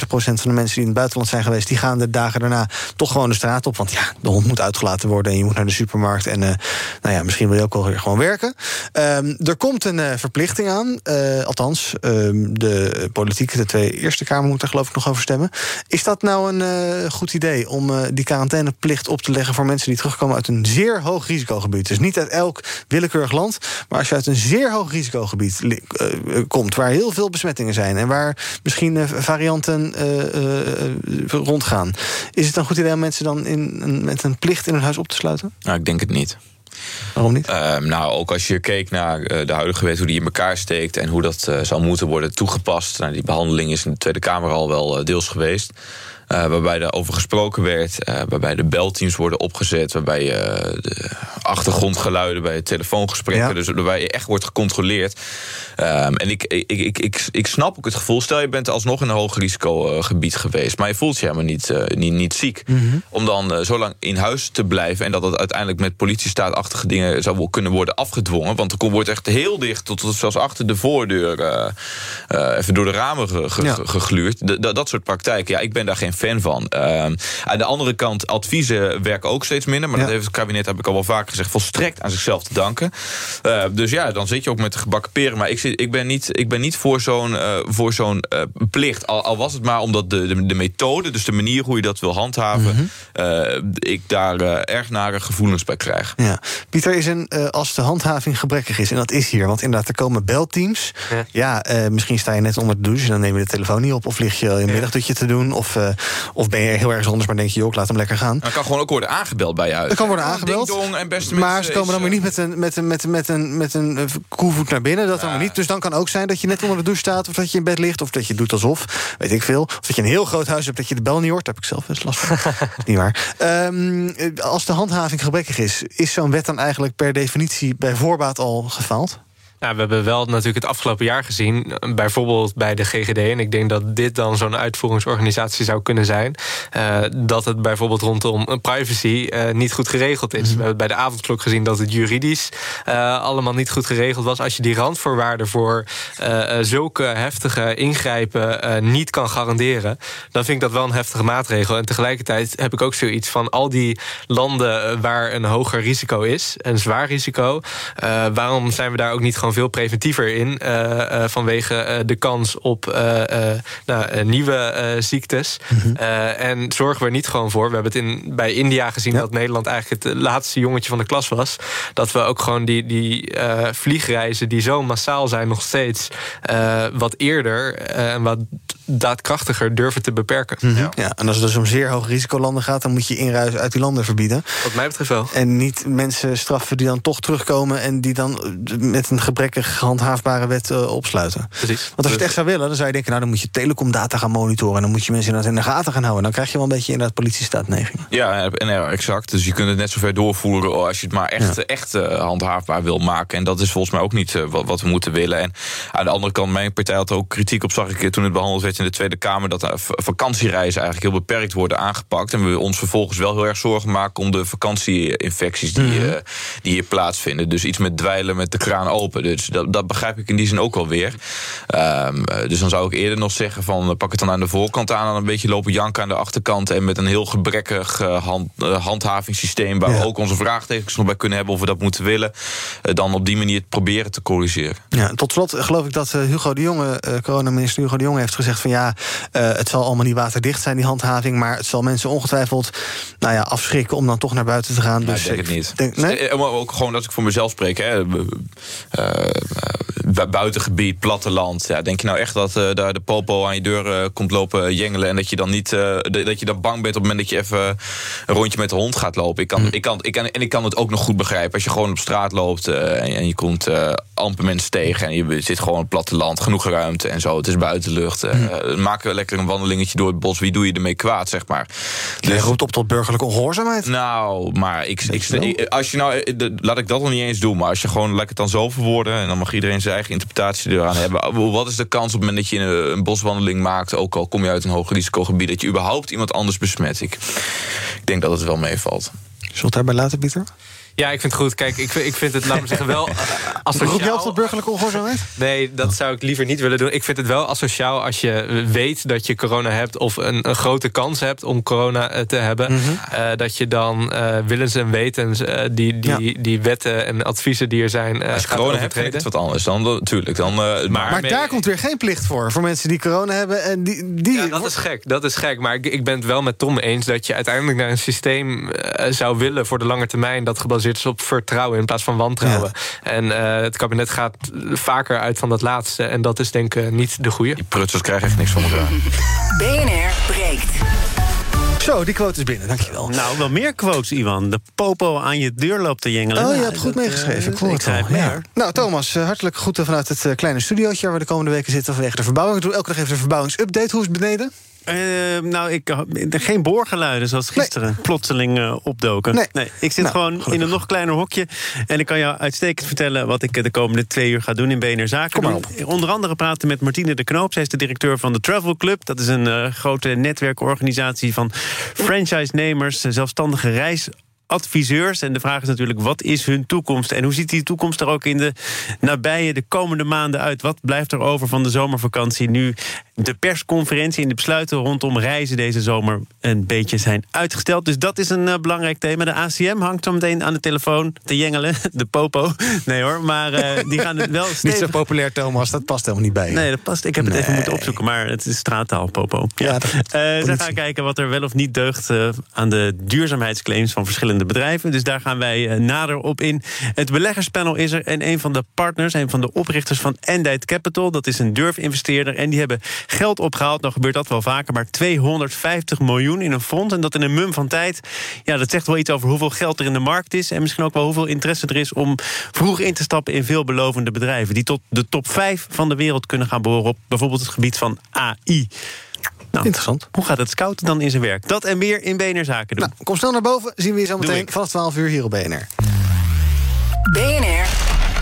van de mensen die in het buitenland zijn geweest... die gaan de dagen daarna toch gewoon de straat op. Want ja, de hond moet uitgelaten worden en je moet naar de supermarkt. En nou ja, misschien wil je ook wel weer gewoon werken. Um, er komt een uh, verplichting aan. Uh, althans, uh, de politiek, de twee Eerste Kamer moeten er geloof ik nog over stemmen. Is dat nou een goed idee om die quarantaineplicht op te leggen voor mensen die terugkomen uit een zeer hoog risicogebied? Dus niet uit elk willekeurig land, maar als je uit een zeer hoog risicogebied komt, waar heel veel besmettingen zijn en waar misschien varianten rondgaan, is het een goed idee om mensen dan in, met een plicht in hun huis op te sluiten?
Nou, ik denk het niet.
Waarom niet?
Ehm, nou, ook als je keek naar de huidige wet, hoe die in elkaar steekt en hoe dat zou moeten worden toegepast. Nou, die behandeling is in de Tweede Kamer al wel deels geweest. Uh, waarbij er over gesproken werd, uh, waarbij de belteams worden opgezet, waarbij uh, de achtergrondgeluiden bij telefoongesprekken, ja. dus waarbij je echt wordt gecontroleerd. Um, en ik, ik, ik, ik, ik snap ook het gevoel, stel je bent alsnog in een hoog risicogebied geweest, maar je voelt je helemaal niet, niet, niet ziek. Mm -hmm. Om dan zo lang in huis te blijven en dat het uiteindelijk met politiestaatachtige dingen zou kunnen worden afgedwongen, want er wordt echt heel dicht, tot, tot zelfs achter de voordeur, even door de ramen ge, ge, ja. gegluurd. dat soort praktijken, ja, ik ben daar geen fan van. Uh, aan de andere kant, adviezen werken ook steeds minder. Maar ja. dat heeft het kabinet, heb ik al wel vaker gezegd, volstrekt aan zichzelf te danken. Uh, dus ja, dan zit je ook met de gebakken peren. Maar ik, zit, ik, ben, niet, ik ben niet voor zo'n uh, voor zo'n plicht. Al, al, was het maar omdat de, de, de, methode, dus de manier hoe je dat wil handhaven, mm -hmm. ik daar erg nare gevoelens bij krijg.
Ja. Pieter, is een, als de handhaving gebrekkig is, en dat is hier, want inderdaad, er komen belteams. Ja, ja misschien sta je net onder de douche en dan neem je de telefoon niet op, of lig je een middagdutje te doen, of of ben je heel erg anders, maar denk je, joh, laat hem lekker gaan.
Dat kan gewoon ook worden aangebeld bij je huis.
Dat kan worden aangebeld.
en beste
maar ze komen dan weer niet met een, met een, met een, met een, met een koevoet naar binnen. Dat ja. dan niet. Dus dan kan ook zijn dat je net onder de douche staat... of dat je in bed ligt, of dat je doet alsof, weet ik veel. Of dat je een heel groot huis hebt dat je de bel niet hoort. Daar heb ik zelf best last van. <laughs> niet waar. Um, als de handhaving gebrekkig is... is zo'n wet dan eigenlijk per definitie bij voorbaat al gefaald?
Nou, we hebben wel natuurlijk het afgelopen jaar gezien, bijvoorbeeld bij de GGD, en ik denk dat dit dan zo'n uitvoeringsorganisatie zou kunnen zijn, uh, dat het bijvoorbeeld rondom privacy uh, niet goed geregeld is. Mm -hmm. We hebben bij de avondklok gezien dat het juridisch uh, allemaal niet goed geregeld was. Als je die randvoorwaarden voor zulke heftige ingrijpen niet kan garanderen, dan vind ik dat wel een heftige maatregel. En tegelijkertijd heb ik ook zoiets van al die landen waar een hoger risico is, een zwaar risico, waarom zijn we daar ook niet gewoon veel preventiever in. Uh, uh, vanwege uh, de kans op nou, nieuwe ziektes. Mm -hmm. en zorgen we er niet gewoon voor. We hebben het in, bij India gezien ja. dat Nederland eigenlijk het laatste jongetje van de klas was. Dat we ook gewoon die, die vliegreizen die zo massaal zijn nog steeds wat eerder en wat daadkrachtiger durven te beperken.
Mm -hmm. ja. ja. en als het dus om zeer hoog risicolanden gaat... dan moet je inruizen uit die landen verbieden.
Wat mij betreft wel.
En niet mensen straffen die dan toch terugkomen... en die dan met een gebrekkig handhaafbare wet uh, opsluiten.
Precies.
Want als je het echt zou willen, dan zou je denken... nou, dan moet je telecomdata gaan monitoren... en dan moet je mensen in de gaten gaan houden. Dan krijg je wel een beetje inderdaad politiestaatneiging.
Ja, en ja, exact. Dus je kunt het net zover doorvoeren... als je het maar echt, ja. echt uh, handhaafbaar wil maken. En dat is volgens mij ook niet uh, wat, wat, we moeten willen. En aan de andere kant, mijn partij had ook kritiek op... zag ik toen het behandeld werd in de Tweede Kamer... dat vakantiereizen eigenlijk heel beperkt worden aangepakt. En we ons vervolgens wel heel erg zorgen maken... om de vakantieinfecties die, mm -hmm. die hier plaatsvinden. Dus iets met dweilen met de kraan open. Dus dat, dat begrijp ik in die zin ook wel weer. Um, dus dan zou ik eerder nog zeggen van... pak het dan aan de voorkant aan... en een beetje lopen janken aan de achterkant... en met een heel gebrekkig uh, hand, uh, handhavingssysteem... waar ja. we ook onze vraagtekens nog bij kunnen hebben... of we dat moeten willen... Uh, dan op die manier het proberen te corrigeren.
Ja, tot slot geloof ik dat Hugo de Jonge... coronaminister Hugo de Jonge heeft gezegd van... ja, het zal allemaal niet waterdicht zijn, die handhaving... maar het zal mensen ongetwijfeld nou ja, afschrikken... om dan toch naar buiten te gaan.
Nou,
dus
denk ik niet. Denk, nee? Ook gewoon als ik voor mezelf spreek... Hè, buitengebied, platteland. Ja, denk je nou echt dat uh, daar de popo aan je deur uh, komt lopen jengelen... en dat je dan niet dat je dan bang bent op het moment dat je even een rondje met de hond gaat lopen? Ik kan, mm. ik kan, ik kan, en ik kan het ook nog goed begrijpen. Als je gewoon op straat loopt en, en, je komt amper mensen tegen... en je zit gewoon op het platteland, genoeg ruimte en zo. Het is buitenlucht. Mm. maken we lekker een wandelingetje door het bos. Wie doe je ermee kwaad, zeg maar?
Dus, je roept op tot burgerlijke ongehoorzaamheid?
Nou, maar ik, ik, ik, als je nou... Laat ik dat nog niet eens doen, maar als je gewoon... Laat ik het dan zo verwoorden en dan mag iedereen zijn eigen interpretatie eraan hebben. Wat is de kans op het moment dat je een, boswandeling maakt... ook al kom je uit een hoog risicogebied... dat je überhaupt iemand anders besmet? Ik, ik denk dat het wel meevalt.
Het daarbij laten, Pieter?
Ja, ik vind het goed. Kijk, ik, ik vind het, laat me zeggen, wel... <laughs>
Asociaal... Roep je tot burgerlijke ongehoorzaamheid?
Nee, dat zou ik liever niet willen doen. Ik vind het wel asociaal als je weet dat je corona hebt... of een, een grote kans hebt om corona te hebben... Mm -hmm. uh, dat je dan uh, willens en wetens uh, die, die, ja. die wetten en adviezen die er zijn...
als je corona hebt, is wat anders. Dan natuurlijk. Dan,
maar maar mee... daar komt weer geen plicht voor. Voor mensen die corona hebben. En die, die...
Ja, dat is gek. Dat is gek. Maar ik, ik ben het wel met Tom eens... dat je uiteindelijk naar een systeem zou willen... voor de lange termijn dat gebaseerd is op vertrouwen in plaats van wantrouwen. Ja. En uh, het kabinet gaat vaker uit van dat laatste. En dat is denk ik niet de goede.
Die prutsers krijgen echt niks van elkaar. <laughs>
BNR breekt.
Zo, die quote is binnen, dankjewel.
Nou, wel meer quotes, Ivan. De popo aan je deur loopt te jengelen.
Oh, je
Nou,
hebt goed
dat,
meegeschreven.
eh,
ik hoor
ik
het al.
schrijf mee,
Ja. Nou, Thomas, eh, hartelijk groeten vanuit het eh, kleine studiootje... waar we de komende weken zitten vanwege de verbouwing. Ik doe elke dag even de verbouwingsupdate. Hoe is het beneden?
Eh, nou, ik, er geen boorgeluiden zoals gisteren plotseling eh, opdoken.
Nee.
ik zit
Nou,
gewoon in een nog kleiner hokje. En ik kan jou uitstekend vertellen wat ik eh, de komende twee uur ga doen in BNR Zaken.
Kom maar
Doen. Onder andere praten met Martine de Knoop. Zij is de directeur van de Travel Club. Dat is een eh, grote netwerkorganisatie van franchise-nemers, eh, zelfstandige reis adviseurs. En de vraag is natuurlijk, wat is hun toekomst? En hoe ziet die toekomst er ook in de nabije, de komende maanden uit? Wat blijft er over van de zomervakantie nu de persconferentie en de besluiten rondom reizen deze zomer een beetje zijn uitgesteld? Dus dat is een eh, belangrijk thema. De ACM hangt zo meteen aan de telefoon te jengelen. <laughs> De popo. Nee hoor, maar eh, die gaan het wel <laughs>
Niet
stevig...
zo populair, Thomas. Dat past helemaal niet bij je.
Nee, dat past. Ik heb het even moeten opzoeken, maar het is straattaal, Popo.
Ja,
Eh, ze gaan kijken wat er wel of niet deugt aan de duurzaamheidsclaims van verschillende bedrijven. Dus daar gaan wij eh, nader op in. Het beleggerspanel is er en een van de partners, een van de oprichters van Endite Capital, dat is een durfinvesteerder. En die hebben geld opgehaald. Nou gebeurt dat wel vaker, maar 250 miljoen in een fonds. En dat in een mum van tijd. Ja, dat zegt wel iets over hoeveel geld er in de markt is. En misschien ook wel hoeveel interesse er is om vroeg in te stappen in veelbelovende bedrijven. Die tot de top 5 van de wereld kunnen gaan behoren op bijvoorbeeld het gebied van AI. Nou,
Interessant.
Hoe gaat het scouten dan in zijn werk? Dat en meer in BNR Zaken doen.
Nou, kom snel naar boven. Zien we je zo meteen vanaf 12 uur hier op BNR.
BNR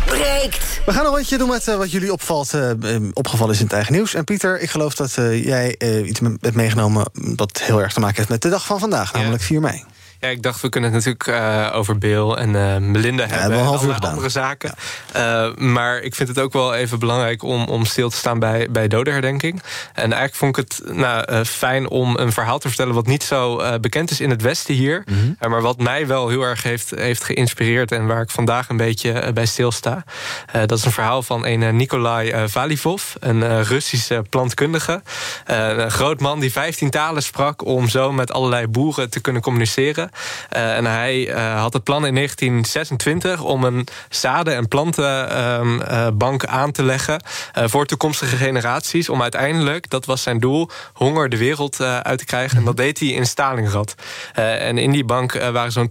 breekt.
We gaan een rondje doen met eh, wat jullie opvalt, eh, eh, opgevallen is in het eigen nieuws. En Pieter, ik geloof dat eh, jij eh, iets hebt meegenomen... dat heel erg te maken heeft met de dag van vandaag, namelijk 4 mei.
Ja, ik dacht, we kunnen het natuurlijk eh, over Bill en eh, Melinda hebben.
hebben
en andere zaken. Eh, maar ik vind het ook wel even belangrijk om, om stil te staan bij, bij dodenherdenking. En eigenlijk vond ik het nou, fijn om een verhaal te vertellen... wat niet zo bekend is in het Westen hier.
Mhm.
maar wat mij wel heel erg heeft, heeft geïnspireerd... en waar ik vandaag een beetje bij stilsta. Dat is een verhaal van een Nikolai Valivov, een Russische plantkundige. Een groot man die 15 talen sprak om zo met allerlei boeren te kunnen communiceren. Eh, en hij eh, had het plan in 1926 om een zaden- en plantenbank aan te leggen eh, voor toekomstige generaties. Om uiteindelijk, dat was zijn doel, honger de wereld eh, uit te krijgen. En dat deed hij in Stalingrad. Eh, en in die bank eh, waren zo'n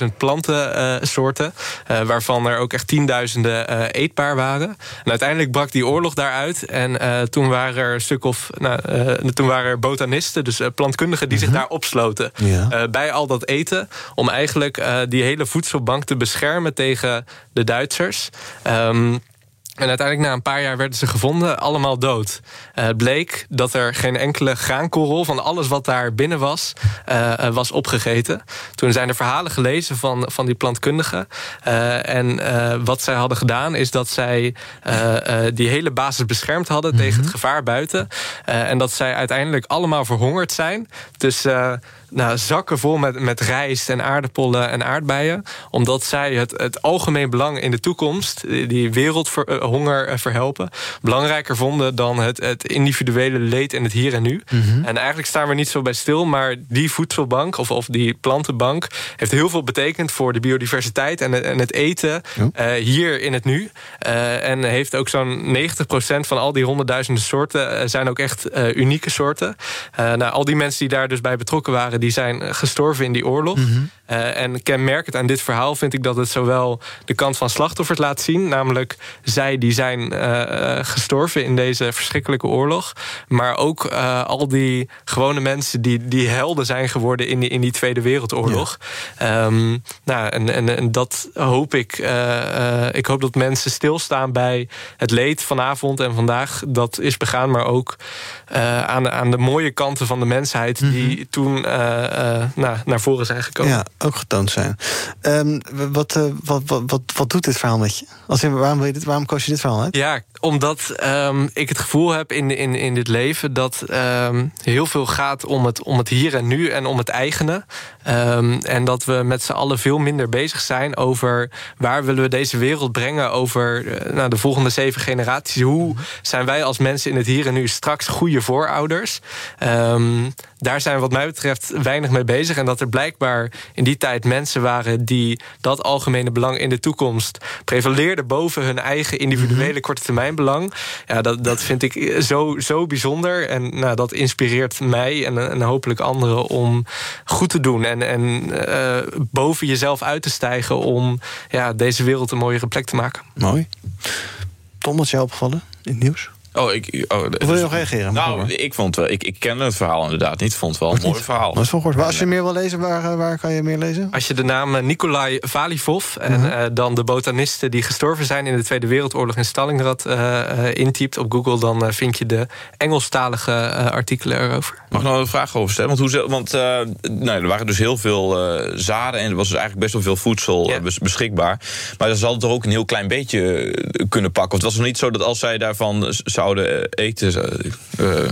200.000 plantensoorten, eh, waarvan er ook echt tienduizenden eh, eetbaar waren. En uiteindelijk brak die oorlog daaruit. En eh, toen waren er stuk of. Nou, eh, toen waren er botanisten, dus eh, plantkundigen, die zich daar opsloten.
Ja.
eh, bij al dat eten. Om eigenlijk eh, die hele voedselbank te beschermen tegen de Duitsers. Ehm, en uiteindelijk na een paar jaar werden ze gevonden, allemaal dood. Eh, bleek dat er geen enkele graankorrel van alles wat daar binnen was, eh, was opgegeten. Toen zijn er verhalen gelezen van, van die plantkundigen. En wat zij hadden gedaan is dat zij die hele basis beschermd hadden tegen het gevaar buiten. En dat zij uiteindelijk allemaal verhongerd zijn. Dus nou, zakken vol met, met rijst en aardappelen en aardbeien. Omdat zij het, het algemeen belang in de toekomst, die wereldhonger eh, verhelpen, belangrijker vonden dan het, het individuele leed en het hier en nu. En eigenlijk staan we niet zo bij stil, maar die voedselbank of, of die plantenbank heeft heel veel betekend voor de biodiversiteit en het, en het eten eh, hier in het nu. Eh, en heeft ook zo'n 90% van al die honderdduizenden soorten eh, zijn ook echt eh, unieke soorten. Eh, nou, al die mensen die daar dus bij betrokken waren, die zijn eh, gestorven in die oorlog. Eh, en kenmerkend aan dit verhaal vind ik dat het zowel de kant van slachtoffers laat zien, namelijk zij die zijn eh, gestorven in deze verschrikkelijke oorlog, maar ook al die gewone mensen die, die helden zijn geworden in die, in die Tweede Wereldoorlog. Ehm, nou, en, en, en dat hoop ik. ik hoop dat mensen stilstaan bij het leed vanavond en vandaag dat is begaan, maar ook aan, de, aan de mooie kanten van de mensheid die toen eh, eh, nou, naar voren zijn gekomen.
Ja, ook getoond zijn. Ehm, wat, eh, wat, wat, wat, wat doet dit verhaal met je? Als in, waarom, wil je dit, waarom koos je dit verhaal uit?
Ja, omdat ehm, ik het gevoel heb in, in, in dit leven dat ehm, heel veel gaat om het, om het hier en nu en om het eigene. En dat we met z'n allen veel minder bezig zijn over waar willen we deze wereld brengen over eh, nou, de volgende zeven generaties. Hoe zijn wij als mensen in het hier en nu straks goede voorouders? Daar zijn we wat mij betreft weinig mee bezig. En dat er blijkbaar in die tijd mensen waren die dat algemene belang in de toekomst prevaleerden boven hun eigen individuele mhm. korte termijn belang. Ja, dat, dat vind ik zo, zo bijzonder. En nou, dat inspireert mij en, en hopelijk anderen om goed te doen. En, en uh, boven jezelf uit te stijgen om ja, deze wereld een mooiere plek te maken.
Mooi. Tom, wat jou opgevallen in het nieuws?
Oh, ik, oh,
wil je nog reageren?
Nou, ik vond wel. Ik, ik ken het verhaal inderdaad niet. Vond het wel een mooi verhaal.
Dat is wel Maar als je meer wil lezen, waar, eh, waar kan je meer lezen?
Als je de naam eh, Nikolai Valivov en uh, dan de botanisten die gestorven zijn in de Tweede Wereldoorlog in Stalingrad uh, intypt op Google, dan vind je de Engelstalige artikelen erover.
Mag ik nog een vraag over stellen? Want, hoe, want nou, er waren dus heel veel zaden en er was dus eigenlijk best wel veel voedsel beschikbaar. Maar zal het er ook een heel klein beetje kunnen pakken. Want het was nog niet zo dat als zij daarvan zou zouden eh, eten.
Uh,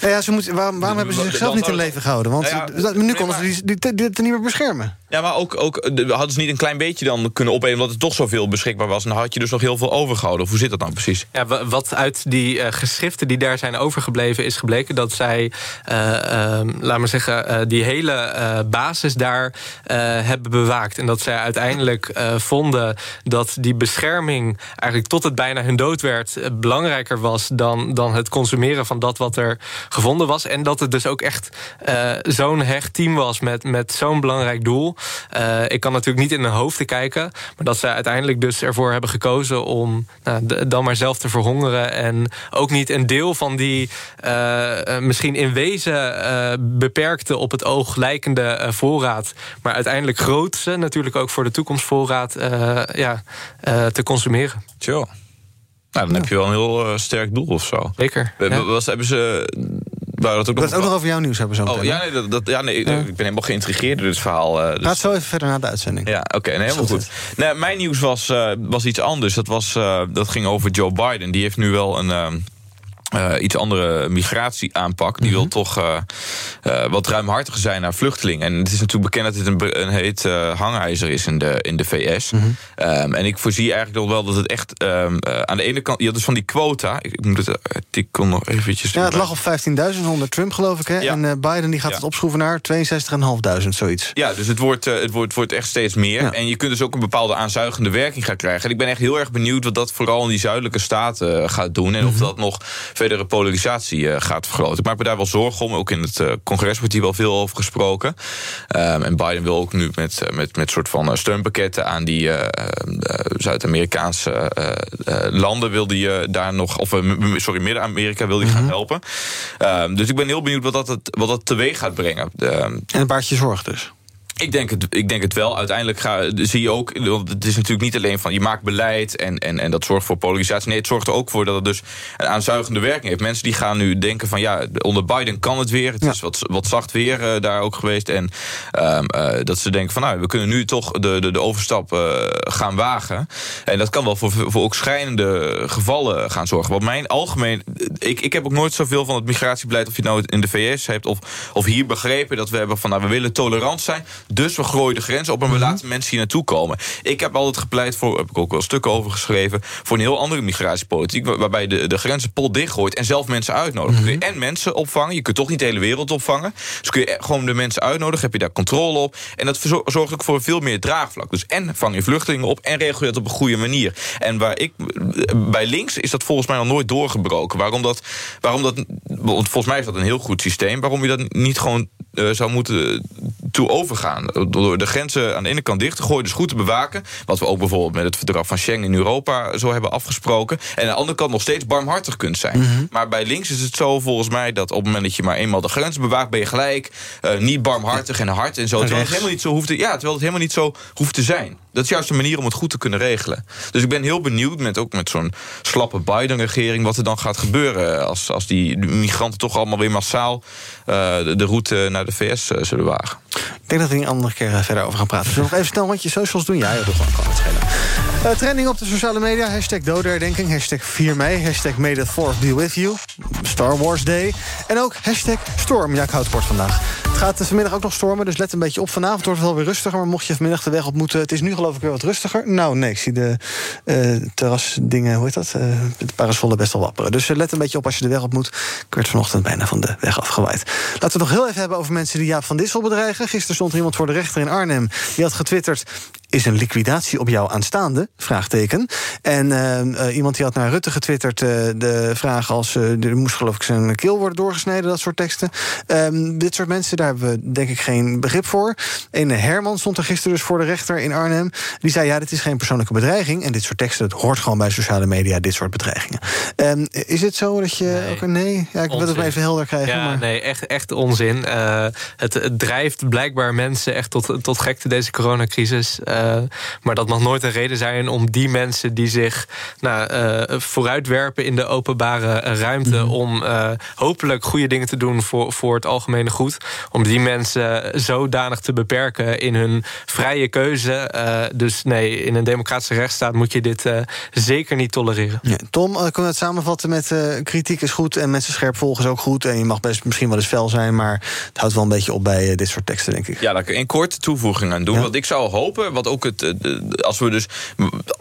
ja, ze moeten, waarom, waarom hebben ze zichzelf niet in leven gehouden? Want nou nu konden ze die, die, die, niet meer beschermen.
Ja, maar ook, ook hadden ze niet een klein beetje dan kunnen opeten... omdat er toch zoveel beschikbaar was... en dan had je dus nog heel veel overgehouden. Of hoe zit dat dan precies?
Ja, wat uit die uh, geschriften die daar zijn overgebleven is gebleken... dat zij, uh, uh, laat maar zeggen, die hele basis daar hebben bewaakt. En dat zij uiteindelijk vonden dat die bescherming... eigenlijk tot het bijna hun dood werd... belangrijker was dan, dan het consumeren van dat wat er gevonden was. En dat het dus ook echt zo'n hecht team was met, met zo'n belangrijk doel... Uh, ik kan natuurlijk niet in hun hoofden kijken. Maar dat ze uiteindelijk dus ervoor hebben gekozen om nou, dan maar zelf te verhongeren. En ook niet een deel van die uh, misschien in wezen beperkte op het oog lijkende voorraad. Maar uiteindelijk grootste natuurlijk ook voor de toekomstvoorraad ja, te consumeren.
Tjoh. Nou, dan heb je wel een heel sterk doel of zo.
Zeker.
Was, hebben ze
Wou dat ook, nog, ook nog over jouw nieuws hebben zo
Oh, ja, nee, dat, dat, ja, nee, ik ben helemaal geïntrigeerd door dit verhaal.
Uh, dus... Gaat zo even verder naar de uitzending.
Ja, oké, okay, nee, helemaal goed. Nee, mijn nieuws was, uh, was iets anders. Dat, was, dat ging over Joe Biden. Die heeft nu wel een uh, iets andere migratieaanpak. Die wil mhm. toch uh, uh, wat ruimhartiger zijn naar vluchtelingen. En het is natuurlijk bekend dat dit een, een heet hangijzer is in de, in de VS. Mm -hmm. um, en ik voorzie eigenlijk nog wel dat het echt um, aan de ene kant... Je had dus van die quota. Ik, ik moet het artikel nog eventjes...
Ja, het lag op 15.000 onder Trump, geloof ik. Hè? Ja. En Biden die gaat ja. het opschroeven naar 62.500, zoiets.
Ja, dus het wordt, het wordt, wordt echt steeds meer. Ja. En je kunt dus ook een bepaalde aanzuigende werking gaan krijgen. En ik ben echt heel erg benieuwd wat dat vooral in die zuidelijke staten gaat doen. En mm -hmm. of mhm. dat nog verdere polarisatie uh, gaat vergroten. Ik maak me daar wel zorgen om. Ook in het uh, congres wordt hier wel veel over gesproken. Um, en Biden wil ook nu met, uh, met, met soort van steunpakketten aan die Zuid-Amerikaanse landen wil die daar nog, of sorry, Midden-Amerika wil die gaan mhm. helpen. Um, dus ik ben heel benieuwd wat dat, wat dat teweeg gaat brengen.
en een baardje zorg dus.
Ik denk, het, ik denk het wel. Uiteindelijk ga, zie je ook, want het is natuurlijk niet alleen van je maakt beleid en, en, en dat zorgt voor polarisatie. Nee, het zorgt er ook voor dat het dus een aanzuigende werking heeft. Mensen die gaan nu denken van ja, onder Biden kan het weer. Het is wat, wat zacht weer uh, daar ook geweest. En um, uh, dat ze denken van nou, we kunnen nu toch de, de, de overstap uh, gaan wagen. En dat kan wel voor, voor ook schrijnende gevallen gaan zorgen. Want mijn algemeen, ik, ik heb ook nooit zoveel van het migratiebeleid, of je nou in de VS hebt of, of hier begrepen, dat we hebben van nou, we willen tolerant zijn. Dus we gooien de grens op en we mhm. laten mensen hier naartoe komen. Ik heb altijd gepleit voor, heb ik ook wel stukken over geschreven... voor een heel andere migratiepolitiek... waarbij de, de grenzen pot dichtgooit en zelf mensen uitnodigt. Mm En mensen opvangen, je kunt toch niet de hele wereld opvangen. Dus kun je gewoon de mensen uitnodigen, heb je daar controle op. En dat zorgt ook voor veel meer draagvlak. Dus en vang je vluchtelingen op en regel je het op een goede manier. En waar ik, bij links is dat volgens mij nog nooit doorgebroken. Waarom dat, waarom dat want volgens mij is dat een heel goed systeem... waarom je dat niet gewoon uh, zou moeten toe overgaan. Door de grenzen aan de ene kant dicht te gooien, dus goed te bewaken. Wat we ook bijvoorbeeld met het verdrag van Schengen in Europa zo hebben afgesproken. En aan de andere kant nog steeds barmhartig kunt zijn. Mhm. Maar bij links is het zo volgens mij dat op het moment dat je maar eenmaal de grens bewaakt, ben je gelijk uh, niet barmhartig en hard en zo. Terwijl het helemaal niet zo hoeft te, ja, terwijl het helemaal niet zo hoeft te zijn. Dat is juist de manier om het goed te kunnen regelen. Dus ik ben heel benieuwd, met, ook met zo'n slappe Biden-regering... wat er dan gaat gebeuren als, als die migranten toch allemaal weer massaal... Uh, de, route naar de VS uh, zullen wagen.
Ik denk dat we een andere keer verder over gaan praten. We nog even snel rondje socials doen? Ja, dat gewoon, kan het schelen. Uh, trending op de sociale media. Hashtag dodenherdenking. Hashtag 4 mei. Hashtag May the 4th be with you. Star Wars Day. En ook hashtag storm. Ja, Houtport vandaag. Het gaat vanmiddag ook nog stormen, dus let een beetje op. Vanavond wordt het wel weer rustiger, maar mocht je vanmiddag de weg op moeten... het is nu geloof ik weer wat rustiger. Nou, nee, ik zie de uh, terrasdingen, hoe heet dat? De parasolen best wel wapperen. Dus let een beetje op als je de weg op moet. Ik werd vanochtend bijna van de weg afgewaaid. Laten we het nog heel even hebben over mensen die Jaap van Dissel bedreigen. Gisteren stond er iemand voor de rechter in Arnhem. Die had getwitterd... Is een liquidatie op jou aanstaande? Vraagteken. En uh, iemand die had naar Rutte getwitterd uh, de vraag als... Uh, er moest geloof ik zijn keel worden doorgesneden, dat soort teksten. Um, dit soort mensen, daar hebben we denk ik geen begrip voor. Een Herman stond er gisteren dus voor de rechter in Arnhem. Die zei, ja, dit is geen persoonlijke bedreiging. En dit soort teksten, dat hoort gewoon bij sociale media, dit soort bedreigingen. Um, is het zo dat je nee. ook een nee? Ja, ik wil het even helder krijgen.
Ja,
maar...
nee, echt, echt onzin. het, het, drijft blijkbaar mensen echt tot, tot gekte, deze coronacrisis. Uh, maar dat mag nooit een reden zijn om die mensen die zich nou, uh, vooruitwerpen in de openbare ruimte. Mm. om uh, hopelijk goede dingen te doen voor, voor het algemene goed. Om die mensen zodanig te beperken in hun vrije keuze. Uh, dus nee, in een democratische rechtsstaat moet je dit zeker niet tolereren.
Ja, Tom, kunnen we het samenvatten met kritiek is goed en mensen scherp volgen is ook goed. En je mag best misschien wel eens fel zijn, maar het houdt wel een beetje op bij dit soort teksten, denk ik.
Ja, daar kan ik een korte toevoeging aan doen. Ja. Wat ik zou hopen, wat ook het als we dus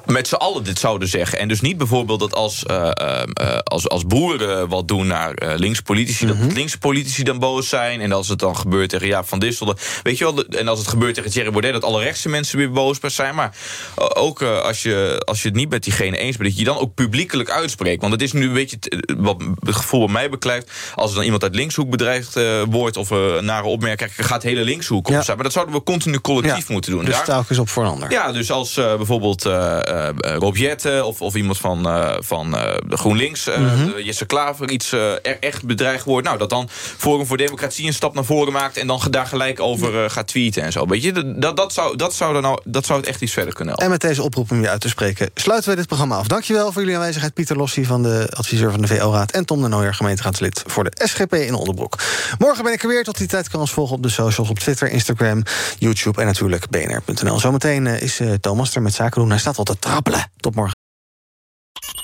met z'n allen dit zouden zeggen... en dus niet bijvoorbeeld dat als, uh, uh, als, als boeren wat doen naar uh, linkse politici... Mm -hmm. dat mhm. linkse politici dan boos zijn... en als het dan gebeurt tegen Jaap van Dissel... weet je wel, en als het gebeurt tegen Thierry Baudet... dat alle rechtse mensen weer boos zijn. Maar ook als, je, als je het niet met diegene eens bent... dat je dan ook publiekelijk uitspreekt. Want het is nu een beetje wat het gevoel bij mij beklijft... als er dan iemand uit linkshoek bedreigd wordt... of een nare opmerking, gaat hele linkshoek op zijn. Maar dat zouden we continu collectief
ja,
moeten doen.
Dus Daar... op voor een ander.
Ja, dus als uh, bijvoorbeeld uh, Rob Jetten of, of iemand van, van de GroenLinks, mm -hmm. Jesse Klaver, iets er echt bedreigd wordt. Nou, dat dan Forum voor Democratie een stap naar voren maakt en dan daar gelijk over gaat tweeten en zo. Weet je, dat, dat, zou, dat, zou dan nou, dat zou het echt iets verder kunnen helpen.
En met deze oproep om je uit te spreken, sluiten we dit programma af. Dankjewel voor jullie aanwezigheid. Pieter Lossi van de adviseur van de VO-raad en Tom de Nooijer, gemeenteraadslid voor de SGP in Oldenbroek. Morgen ben ik er weer. Tot die tijd kan ons volgen op de socials op Twitter, Instagram, YouTube en natuurlijk bnr.nl. Zometeen is Thomas er met zaken doen. Hij staat al te trappelen. Tot morgen.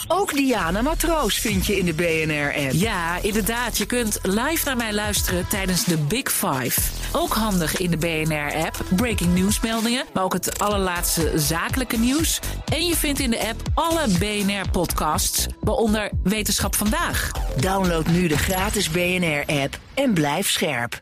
Ook Diana Matroos vind je in de BNR-app.
Ja, inderdaad. Je kunt live naar mij luisteren tijdens de Big Five. Ook handig in de BNR-app. Breaking nieuwsmeldingen, maar ook het allerlaatste zakelijke nieuws. En je vindt in de app alle BNR-podcasts, waaronder Wetenschap Vandaag.
Download nu de gratis BNR-app en blijf scherp.